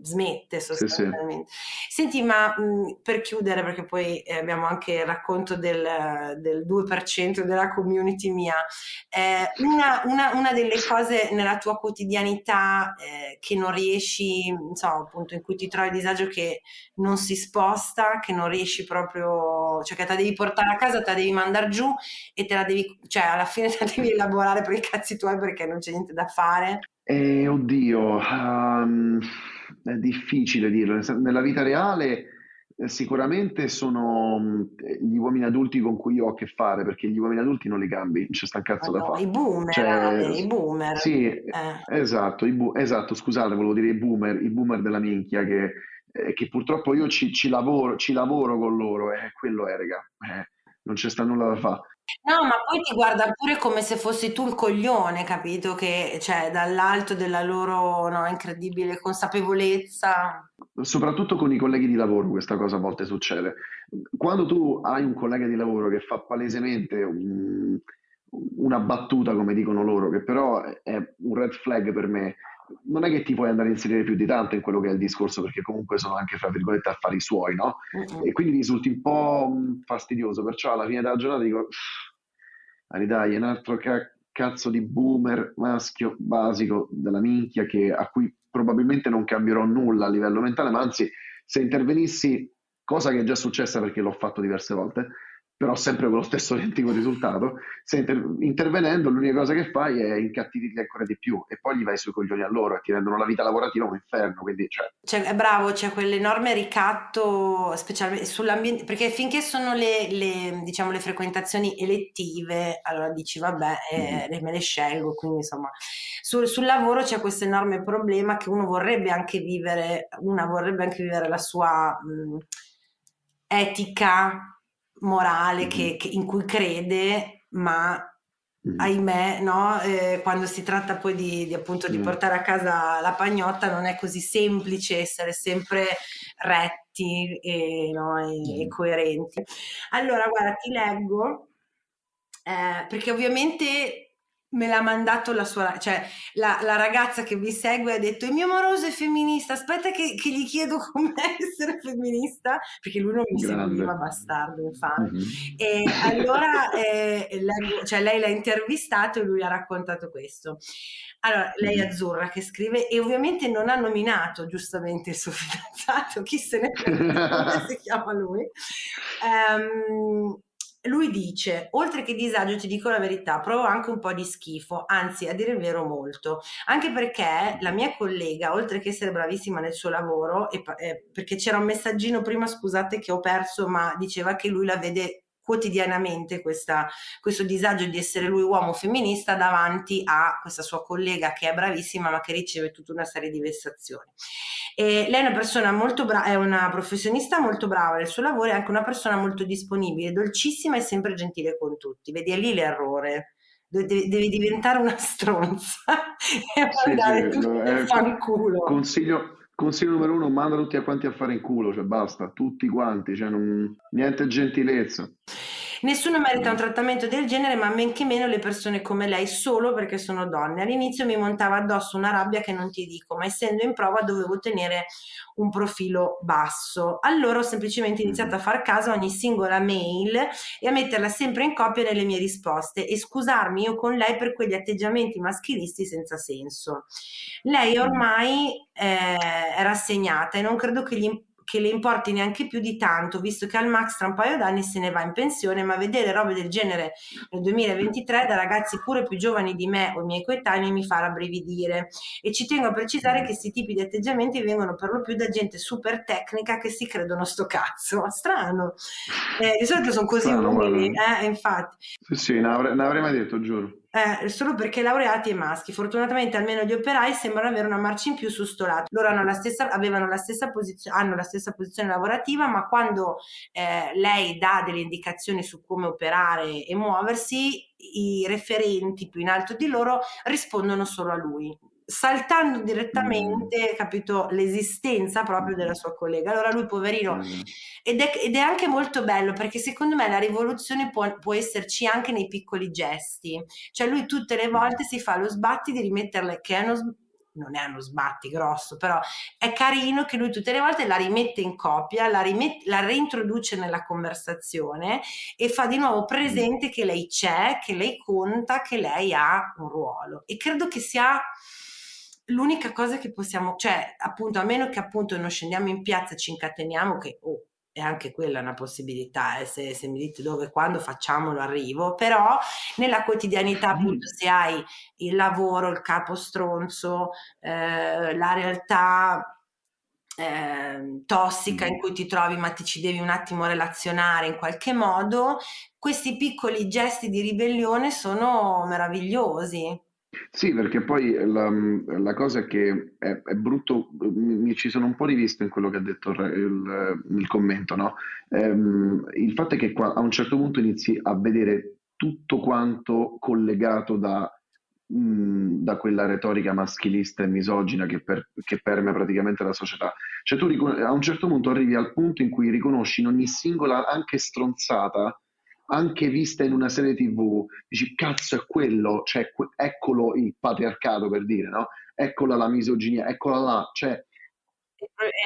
smette sostanzialmente. Sì, sì. Senti, ma mh, per chiudere, perché poi eh, abbiamo anche il racconto del, del 2% della community mia, eh, una, una, una, delle cose nella tua quotidianità eh, che non riesci, insomma, appunto in cui ti trovi a disagio che non si sposta, che non riesci proprio, cioè che te la devi portare a casa, te la devi mandare giù e te la devi, cioè alla fine te la devi elaborare per i cazzi tuoi perché non c'è niente da fare. Eh, oddio, um, è difficile dirlo. Nella vita reale eh, sicuramente sono mm, gli uomini adulti con cui io ho a che fare, perché gli uomini adulti non li cambi, non c'è sta un cazzo oh, da fare. I boomer, cioè, i boomer. Sì, eh. esatto, bu- esatto, scusate, volevo dire i boomer, i boomer della minchia che, eh, che purtroppo io ci, ci, lavoro, ci lavoro con loro, eh, quello è, raga, eh, non c'è sta nulla da fare. No, ma poi ti guarda pure come se fossi tu il coglione, capito? Che cioè dall'alto della loro no, incredibile consapevolezza. Soprattutto con i colleghi di lavoro questa cosa a volte succede. Quando tu hai un collega di lavoro che fa palesemente un, una battuta, come dicono loro, che però è un red flag per me, non è che ti puoi andare a inserire più di tanto in quello che è il discorso, perché comunque sono anche, fra virgolette, affari suoi, no? Uh-huh. E quindi risulti un po' fastidioso, perciò alla fine della giornata dico, dai, è un altro ca- cazzo di boomer maschio basico della minchia che, a cui probabilmente non cambierò nulla a livello mentale, ma anzi, se intervenissi, cosa che è già successa perché l'ho fatto diverse volte, però sempre con lo stesso identico risultato. Se inter- intervenendo, l'unica cosa che fai è incattivirli ancora di più e poi gli vai sui coglioni a loro e ti rendono la vita lavorativa un inferno. Quindi, cioè... Cioè, è bravo, c'è quell'enorme ricatto, specialmente sull'ambiente, perché finché sono le, le, diciamo, le frequentazioni elettive, allora dici vabbè, eh, mm-hmm. me le scelgo, quindi insomma, sul, sul lavoro c'è questo enorme problema che uno vorrebbe anche vivere, una vorrebbe anche vivere la sua mh, etica morale che, che, in cui crede, ma mm. ahimè, no? eh, quando si tratta poi di, di, appunto, di portare a casa la pagnotta non è così semplice essere sempre retti e, no? e, e coerenti. Allora, guarda, ti leggo, eh, perché ovviamente me l'ha mandato la sua, cioè la, la, ragazza che vi segue ha detto il mio moroso è femminista, aspetta che, che gli chiedo com'è essere femminista, perché lui non mi seguiva, bastardo, infame. Mm-hmm. E allora eh, lei, cioè, lei l'ha intervistato e lui ha raccontato questo. Allora, lei è azzurra che scrive e ovviamente non ha nominato giustamente il suo fidanzato, chi se ne frega come si chiama lui. Um, lui dice, oltre che disagio ti dico la verità, provo anche un po' di schifo, anzi a dire il vero molto, anche perché la mia collega, oltre che essere bravissima nel suo lavoro, e, eh, perché c'era un messaggino prima, scusate che ho perso, ma diceva che lui la vede quotidianamente questa, questo disagio di essere lui uomo femminista davanti a questa sua collega che è bravissima ma che riceve tutta una serie di vessazioni. E lei è una persona molto brava, è una professionista molto brava nel suo lavoro, è anche una persona molto disponibile, dolcissima e sempre gentile con tutti. Vedi, è lì l'errore. Devi, devi diventare una stronza e sì, sì, tutti a fanculo. Consiglio, Consiglio numero uno, manda tutti quanti a fare in culo, cioè basta, tutti quanti, cioè non, niente gentilezza. Nessuno merita un trattamento del genere, ma men che meno le persone come lei solo perché sono donne. All'inizio mi montava addosso una rabbia che non ti dico, ma essendo in prova dovevo tenere un profilo basso. Allora ho semplicemente iniziato a far caso a ogni singola mail e a metterla sempre in copia nelle mie risposte e scusarmi io con lei per quegli atteggiamenti maschilisti senza senso. Lei ormai eh, è rassegnata e non credo che gli che le importi neanche più di tanto, visto che al max tra un paio d'anni se ne va in pensione, ma vedere robe del genere nel 2023 da ragazzi pure più giovani di me o miei coetanei mi fa rabbrividire. E ci tengo a precisare che questi tipi di atteggiamenti vengono per lo più da gente super tecnica che si credono sto cazzo. Strano. Eh, di solito sono così umili, eh, infatti. Sì, sì, non avrei, non avrei mai detto, giuro eh, solo perché laureati e maschi. Fortunatamente almeno gli operai sembrano avere una marcia in più su sto lato. Loro hanno la stessa, la stessa posizione, hanno la stessa posizione lavorativa, ma quando eh, lei dà delle indicazioni su come operare e muoversi, i referenti più in alto di loro rispondono solo a lui saltando direttamente, mm. capito, l'esistenza proprio della sua collega. Allora lui, poverino, mm. ed, è, ed, è, anche molto bello perché secondo me la rivoluzione può, può, esserci anche nei piccoli gesti. Cioè lui tutte le volte si fa lo sbatti di rimetterle, che è uno, non è uno sbatti grosso, però è carino che lui tutte le volte la rimette in copia, la, rimette, la reintroduce nella conversazione e fa di nuovo presente che lei c'è, che lei conta, che lei ha un ruolo. E credo che sia l'unica cosa che possiamo, cioè appunto a meno che appunto non scendiamo in piazza e ci incateniamo, che oh, è anche quella una possibilità, eh, se, se, mi dite dove, quando facciamolo arrivo, però nella quotidianità appunto se hai il lavoro, il capo stronzo, eh, la realtà eh, tossica in cui ti trovi ma ti ci devi un attimo relazionare in qualche modo, questi piccoli gesti di ribellione sono meravigliosi. Sì, perché poi la, la cosa è che è, è brutto, mi, ci sono un po' rivisto in quello che ha detto il, il, il commento, no? Ehm, il fatto è che qua, a un certo punto inizi a vedere tutto quanto collegato da, mh, da quella retorica maschilista e misogina che, per, che permea praticamente la società. Cioè tu a un certo punto arrivi al punto in cui riconosci in ogni singola, anche stronzata, anche vista in una serie tv, dici cazzo è quello, cioè eccolo il patriarcato per dire, no? Eccola la misoginia, eccola là, cioè...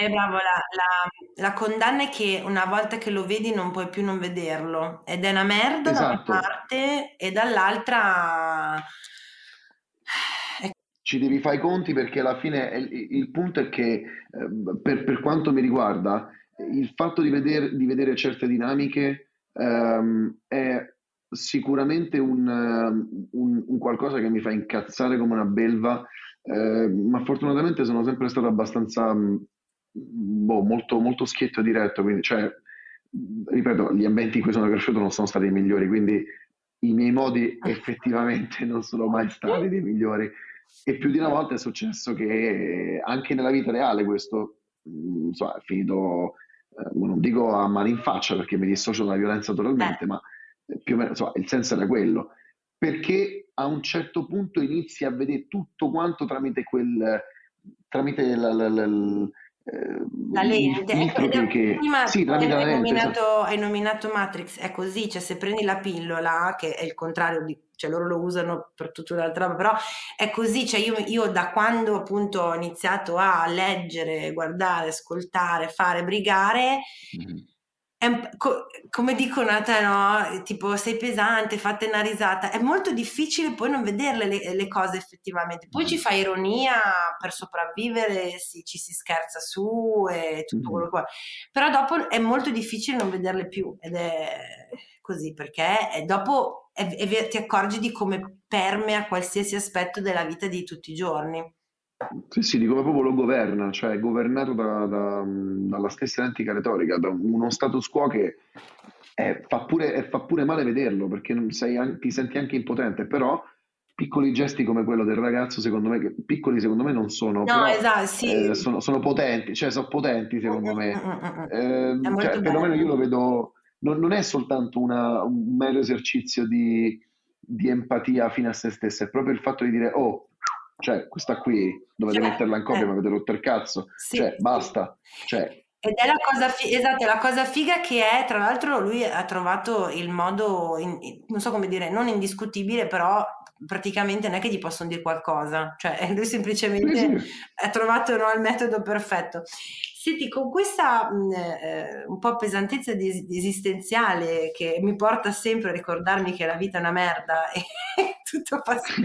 Eh, bravo, la, la, la, condanna è che una volta che lo vedi non puoi più non vederlo ed è una merda esatto. da una esatto. parte e dall'altra... Ci devi fare i conti perché alla fine il, il punto è che eh, per, per, quanto mi riguarda il fatto di, veder, di vedere certe dinamiche ehm, è sicuramente un, un, un, qualcosa che mi fa incazzare come una belva, eh, ma fortunatamente sono sempre stato abbastanza boh, molto, molto schietto e diretto, quindi, cioè, ripeto, gli ambienti in cui sono cresciuto non sono stati i migliori, quindi i miei modi effettivamente non sono mai stati dei migliori. E più di una volta è successo che anche nella vita reale questo insomma, è finito non dico a mani in faccia perché mi dissocio dalla violenza totalmente, eh. ma più o meno insomma, il senso era quello. Perché a un certo punto inizi a vedere tutto quanto tramite quel tramite la, la, la, eh, la lente ecco, che. Prima, sì, la lente, nominato, esatto. hai nominato Matrix è così cioè se prendi la pillola che è il contrario di cioè loro lo usano per tutta un'altra roba, però è così, cioè io, io, da quando appunto ho iniziato a leggere, guardare, ascoltare, fare, brigare, mm-hmm. È, co- come dicono a te, no? Tipo sei pesante, fate una risata, è molto difficile poi non vederle le, le cose effettivamente, poi mm-hmm. ci fa ironia per sopravvivere, si, ci si scherza su e tutto mm-hmm. quello che però dopo è molto difficile non vederle più ed è così perché dopo e, ti accorgi di come permea qualsiasi aspetto della vita di tutti i giorni. Sì, sì, di come proprio lo governa, cioè è governato da, da, dalla stessa antica retorica, da uno status quo che eh, fa, pure, fa, pure, male vederlo perché sei, ti senti anche impotente, però piccoli gesti come quello del ragazzo, secondo me, piccoli secondo me non sono, no, però, esatto, sì. eh, sono, sono, potenti, cioè sono potenti secondo me. Eh, cioè, perlomeno io lo vedo, non, non è soltanto una, un mero esercizio di, di, empatia fino a se stessa, è proprio il fatto di dire, oh, cioè, questa qui dovete cioè, metterla in copia, eh. ma avete rotto il cazzo, sì, cioè, basta, cioè, ed è la cosa, fi- esatto, la cosa figa che è, tra l'altro lui ha trovato il modo, in, non so come dire, non indiscutibile, però praticamente non è che gli possono dire qualcosa, cioè lui semplicemente ha trovato no, il metodo perfetto. Senti, con questa mh, eh, un po' pesantezza di, di esistenziale che mi porta sempre a ricordarmi che la vita è una merda e tutto passa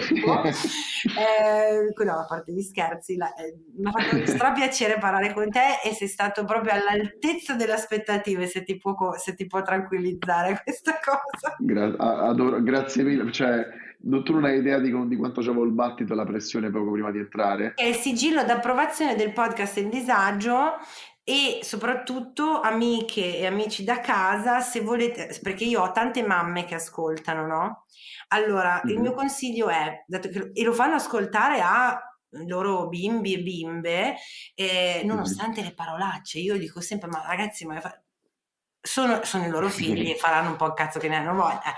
eh, no, a parte gli scherzi, la, eh, mi ha fatto stra piacere parlare con te e sei stato proprio all'altezza delle aspettative, se ti può, se ti può tranquillizzare questa cosa. Gra- adoro, grazie mille, cioè tu non hai idea di, di quanto avevo il battito e la pressione proprio prima di entrare. È il sigillo d'approvazione del podcast in disagio e soprattutto amiche e amici da casa, se volete, perché io ho tante mamme che ascoltano, no? Allora, mm-hmm. il mio consiglio è, che, e lo fanno ascoltare a loro bimbi e bimbe, eh, nonostante mm-hmm. le parolacce, io dico sempre, ma ragazzi, ma sono, sono, i loro figli e faranno un po' il cazzo che ne hanno voglia.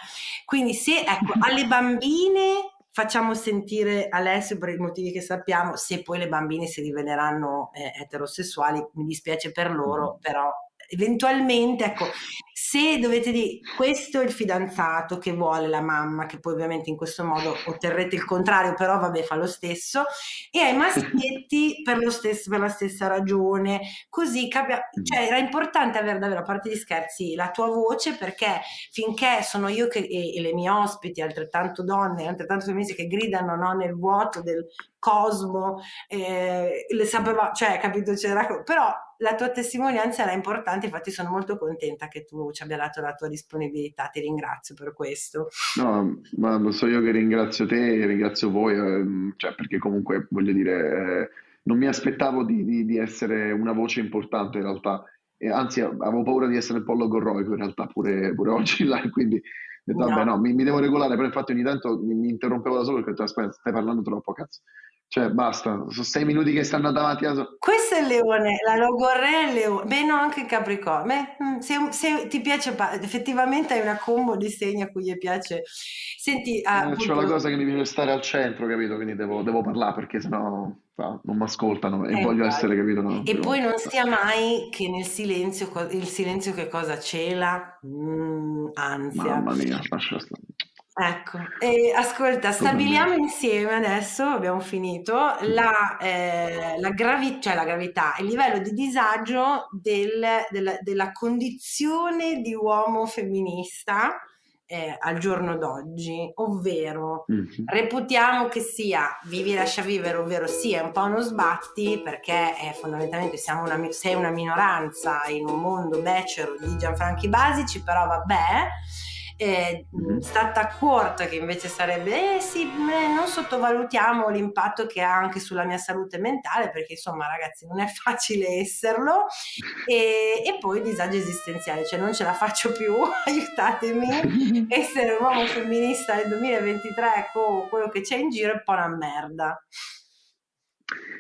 Quindi se ecco, alle bambine facciamo sentire Alessio per i motivi che sappiamo, se poi le bambine si riveleranno eh, eterosessuali, mi dispiace per loro, però eventualmente, ecco, se dovete dire questo è il fidanzato che vuole la mamma, che poi ovviamente in questo modo otterrete il contrario, però vabbè fa lo stesso, e ai maschietti per, stesso, per la stessa ragione, così capia, cioè era importante avere davvero, a parte gli scherzi, la tua voce perché finché sono io che, e, e le mie ospiti, altrettanto donne, altrettanto femministe che gridano no, nel vuoto del cosmo, eh, le sapeva, cioè capito, c'era, però la tua testimonianza era importante, infatti sono molto contenta che tu ci abbia dato la tua disponibilità, ti ringrazio per questo. No, ma so io che ringrazio te e ringrazio voi, eh, cioè, perché comunque voglio dire, eh, non mi aspettavo di, di, di, essere una voce importante in realtà, e anzi avevo paura di essere un po' logorroico in realtà pure, pure oggi, là, quindi detto, no. vabbè no, mi, mi, devo regolare, però infatti ogni tanto mi, mi interrompevo da solo perché ho detto aspetta, stai parlando troppo, cazzo. Cioè, basta, sono sei minuti che stanno davanti a... Questo è il leone, la logorrea è il leone. Beh, no, anche il capricorno. Beh, mm, se, se, ti piace, effettivamente hai una combo di segni a cui gli piace. Senti... Ah, eh, C'ho la cosa che mi piace stare al centro, capito? Quindi devo, devo parlare perché sennò no, non mi ascoltano e eh, voglio essere, capito? No, e poi non sia mai che nel silenzio, il silenzio che cosa cela? Mm, ansia. Mamma mia, lascia stare. Ecco, e ascolta, stabiliamo insieme adesso, abbiamo finito, la, eh, la, gravi- cioè la gravità, il livello di disagio del, del, della condizione di uomo femminista eh, al giorno d'oggi, ovvero mm-hmm. reputiamo che sia vivi lascia vivere, ovvero sia un po' uno sbatti perché eh, fondamentalmente siamo una, sei una minoranza in un mondo becero di Gianfranchi basici, però vabbè eh, mm-hmm. stata corta che invece sarebbe eh sì, non sottovalutiamo l'impatto che ha anche sulla mia salute mentale perché insomma ragazzi non è facile esserlo. E, e poi disagio esistenziale cioè non ce la faccio più aiutatemi. Essere un uomo femminista nel 2023 con quello che c'è in giro è un po' una merda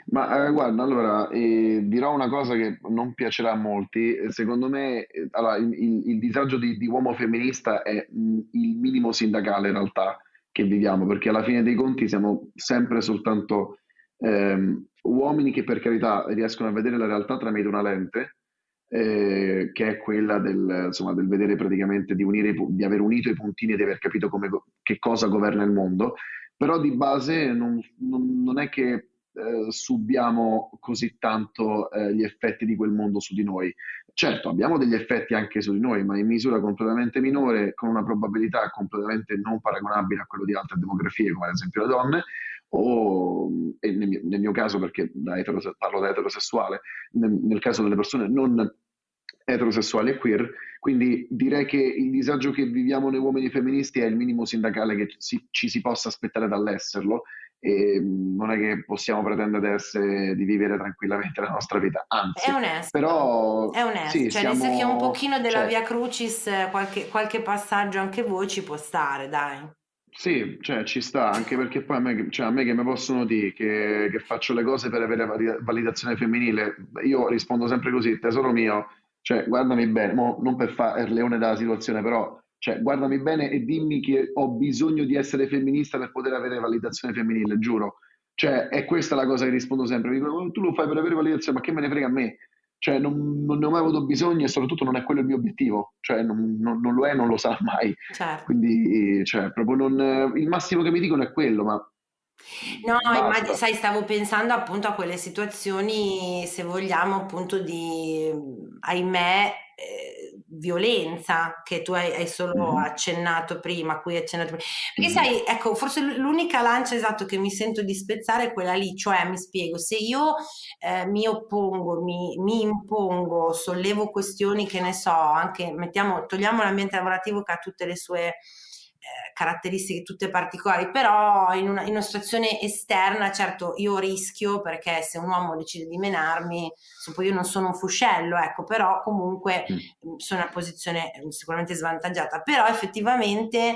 ma eh, guarda, allora eh, dirò una cosa che non piacerà a molti. Secondo me, eh, allora, il, il, il, disagio di, di, uomo femminista è mh, mm, il minimo sindacale in realtà che viviamo, perché alla fine dei conti siamo sempre soltanto ehm, uomini che per carità riescono a vedere la realtà tramite una lente, eh, che è quella del, insomma, del vedere praticamente di, unire, di aver unito i puntini e di aver capito come, che cosa governa il mondo, però di base non, non, non è che eh, subiamo così tanto eh, gli effetti di quel mondo su di noi. Certo, abbiamo degli effetti anche su di noi, ma in misura completamente minore, con una probabilità completamente non paragonabile a quello di altre demografie, come ad esempio le donne, o nel mio, nel mio, caso, perché da eterose- parlo da eterosessuale, nel, nel caso delle persone non eterosessuali e queer, quindi direi che il disagio che viviamo noi uomini femministi è il minimo sindacale che si, ci si possa aspettare dall'esserlo e non è che possiamo pretendere di, essere, di vivere tranquillamente la nostra vita, anzi, è onesto, però è onesto, sì, cioè siamo, nel un pochino della cioè, Via Crucis, qualche, qualche passaggio anche voi ci può stare, dai. Sì, cioè ci sta, anche perché poi a me, cioè, a me che mi possono dire che, che faccio le cose per avere validazione femminile, io rispondo sempre così, tesoro mio, cioè guardami bene, mo, non per fare il leone della situazione, però cioè, guardami bene e dimmi che ho bisogno di essere femminista per poter avere validazione femminile, giuro. Cioè, è questa la cosa che rispondo sempre. Mi dicono, tu lo fai per avere validazione, ma che me ne frega a me? Cioè, non, non ne ho mai avuto bisogno e soprattutto non è quello il mio obiettivo. Cioè, non, non, non lo è, non lo sarà mai. Certo. Quindi, cioè, proprio non, il massimo che mi dicono è quello, ma No, immag- sai, stavo pensando appunto a quelle situazioni, se vogliamo, appunto di, ahimè, eh, violenza che tu hai, hai solo accennato prima, a cui hai accennato prima. Perché sai, ecco, forse l'unica lancia esatto che mi sento di spezzare è quella lì, cioè mi spiego, se io eh, mi oppongo, mi, mi impongo, sollevo questioni che ne so, anche mettiamo, togliamo l'ambiente lavorativo che ha tutte le sue caratteristiche tutte particolari, però in una, in una situazione esterna, certo, io rischio perché se un uomo decide di menarmi, poi io non sono un fuscello, ecco, però comunque Mm. mh, sono in una posizione eh, sicuramente svantaggiata, però effettivamente eh,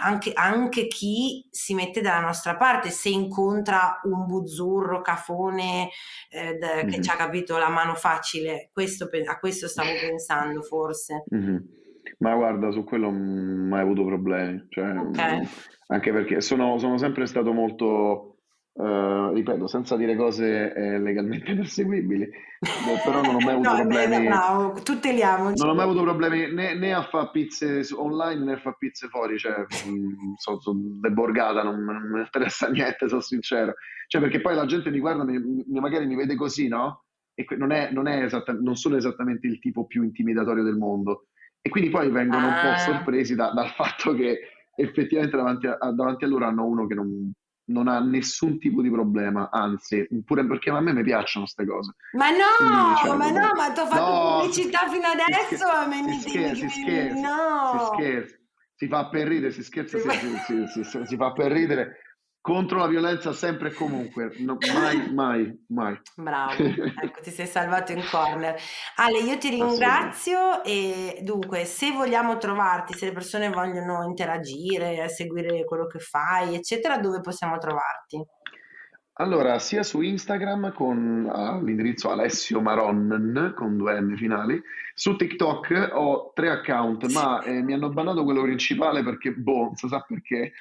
anche, anche chi si mette dalla nostra parte, se incontra un buzzurro, cafone, eh, d- che Mhm. ci ha capito la mano facile, questo a questo stavo pensando forse. Mhm. Ma guarda, su quello non ho mai avuto problemi, cioè, Ok. mm, anche perché sono, sono sempre stato molto, eh, ripeto, senza dire cose eh, legalmente perseguibili, eh, però non ho mai avuto No, problemi, bravo, tuteliamoci. non ho mai avuto problemi né, né a fare pizze online né a fare pizze fuori, cioè, mm, sono deborgata, non, non mi interessa niente, sono sincero, cioè, perché poi la gente mi guarda, mi, mi- magari mi vede così, no? E non è, non è esatta- non sono esattamente il tipo più intimidatorio del mondo. E quindi poi vengono un po' Ah, sorpresi da- dal fatto che effettivamente davanti a, davanti a loro hanno uno che non, non ha nessun tipo di problema, anzi, pure perché a me mi piacciono queste cose. ma Quindi, no, cioè, ma no, ma ti ho fatto no, pubblicità fino si adesso, scher- ma mi si scherza, che si scherza, si No! scherza, si fa per ridere, si scherza, si, si- si- si- si fa per ridere contro la violenza sempre e comunque, no, mai, mai, mai. Bravo, ecco, ti sei salvato in corner. Ale, io ti ringrazio e dunque, se vogliamo trovarti, se le persone vogliono interagire, seguire quello che fai, eccetera, dove possiamo trovarti? Allora, sia su Instagram con ah, l'indirizzo Alessio Maron con due N finali, su TikTok ho tre account, ma eh, mi hanno bannato quello principale perché, boh, non si sa perché,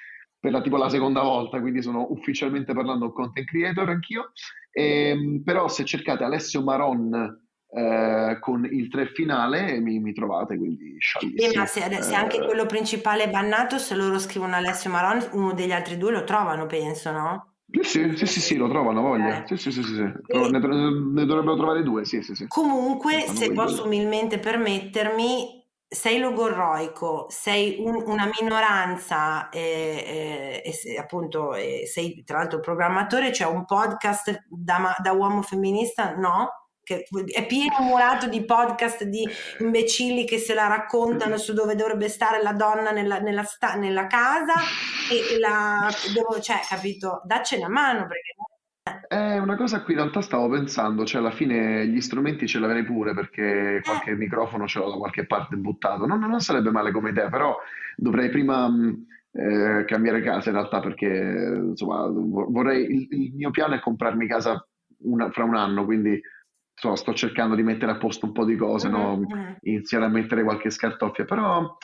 per la, tipo la seconda volta, quindi sono ufficialmente parlando un content creator anch'io. Ehm, però se cercate Alessio Maron eh, con il 3 finale mi, mi trovate, quindi Beh, ma se, se anche Eh, quello principale è bannato, se loro scrivono Alessio Maron, uno degli altri due lo trovano, penso, no? sì, sì, sì, sì, lo trovano, voglia. Ok. Sì, sì, sì, sì, sì. E- Ne, ne dovrebbero trovare due, sì, sì, sì. Comunque, se posso due. umilmente permettermi, sei logorroico, sei un- una minoranza eh, eh, appunto eh, sei tra l'altro programmatore, c'è un podcast da, da uomo femminista, no? Che è pieno murato di podcast di imbecilli che se la raccontano su dove dovrebbe stare la donna nella, nella sta- nella casa e, la devo, cioè, capito? Daccene una mano perché È una cosa a cui in realtà stavo pensando, cioè alla fine gli strumenti ce l'avrei pure perché qualche eh, microfono ce l'ho da qualche parte buttato. Non, non sarebbe male come idea, però dovrei prima mh, eh, cambiare casa in realtà perché insomma vo- vorrei, il, il mio piano è comprarmi casa una- fra un anno, quindi insomma, sto cercando di mettere a posto un po' di cose, no? mhm. Iniziare a mettere qualche scartoffia, però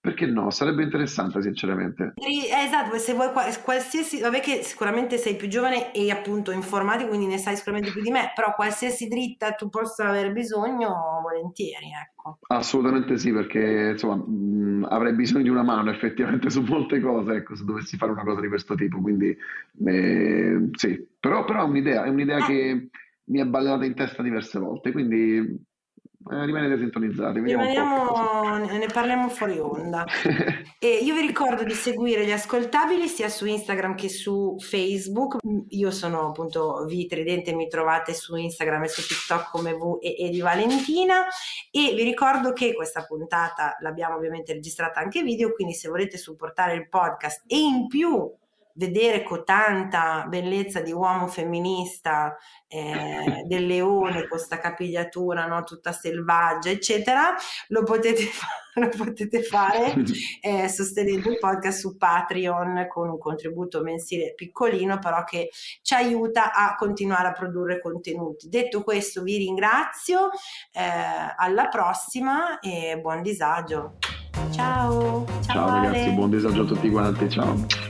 perché no? Sarebbe interessante sinceramente. Eh, Esatto, se vuoi qua- qualsiasi, vabbè che sicuramente sei più giovane e appunto informati, quindi ne sai sicuramente più di me, però qualsiasi dritta tu possa avere bisogno, volentieri, ecco. Assolutamente sì, perché insomma mh, avrei bisogno di una mano effettivamente su molte cose, ecco, se dovessi fare una cosa di questo tipo, quindi eh, sì, però, però è un'idea, è un'idea Eh, che mi è balenata in testa diverse volte, quindi eh, rimanete sintonizzati, rimaniamo, ne parliamo fuori onda. E io vi ricordo di seguire gli ascoltabili sia su Instagram che su Facebook. Io sono appunto Vi Tridente, mi trovate su Instagram e su TikTok come V e, e di Valentina. E vi ricordo che questa puntata l'abbiamo ovviamente registrata anche video, quindi se volete supportare il podcast e in più vedere con tanta bellezza di uomo femminista eh, del leone con sta capigliatura no? tutta selvaggia eccetera lo potete, fa- lo potete fare eh, sostenendo il podcast su Patreon con un contributo mensile piccolino però che ci aiuta a continuare a produrre contenuti. Detto questo vi ringrazio eh, alla prossima e buon disagio. Ciao. Ciao, ciao ragazzi buon disagio a tutti quanti ciao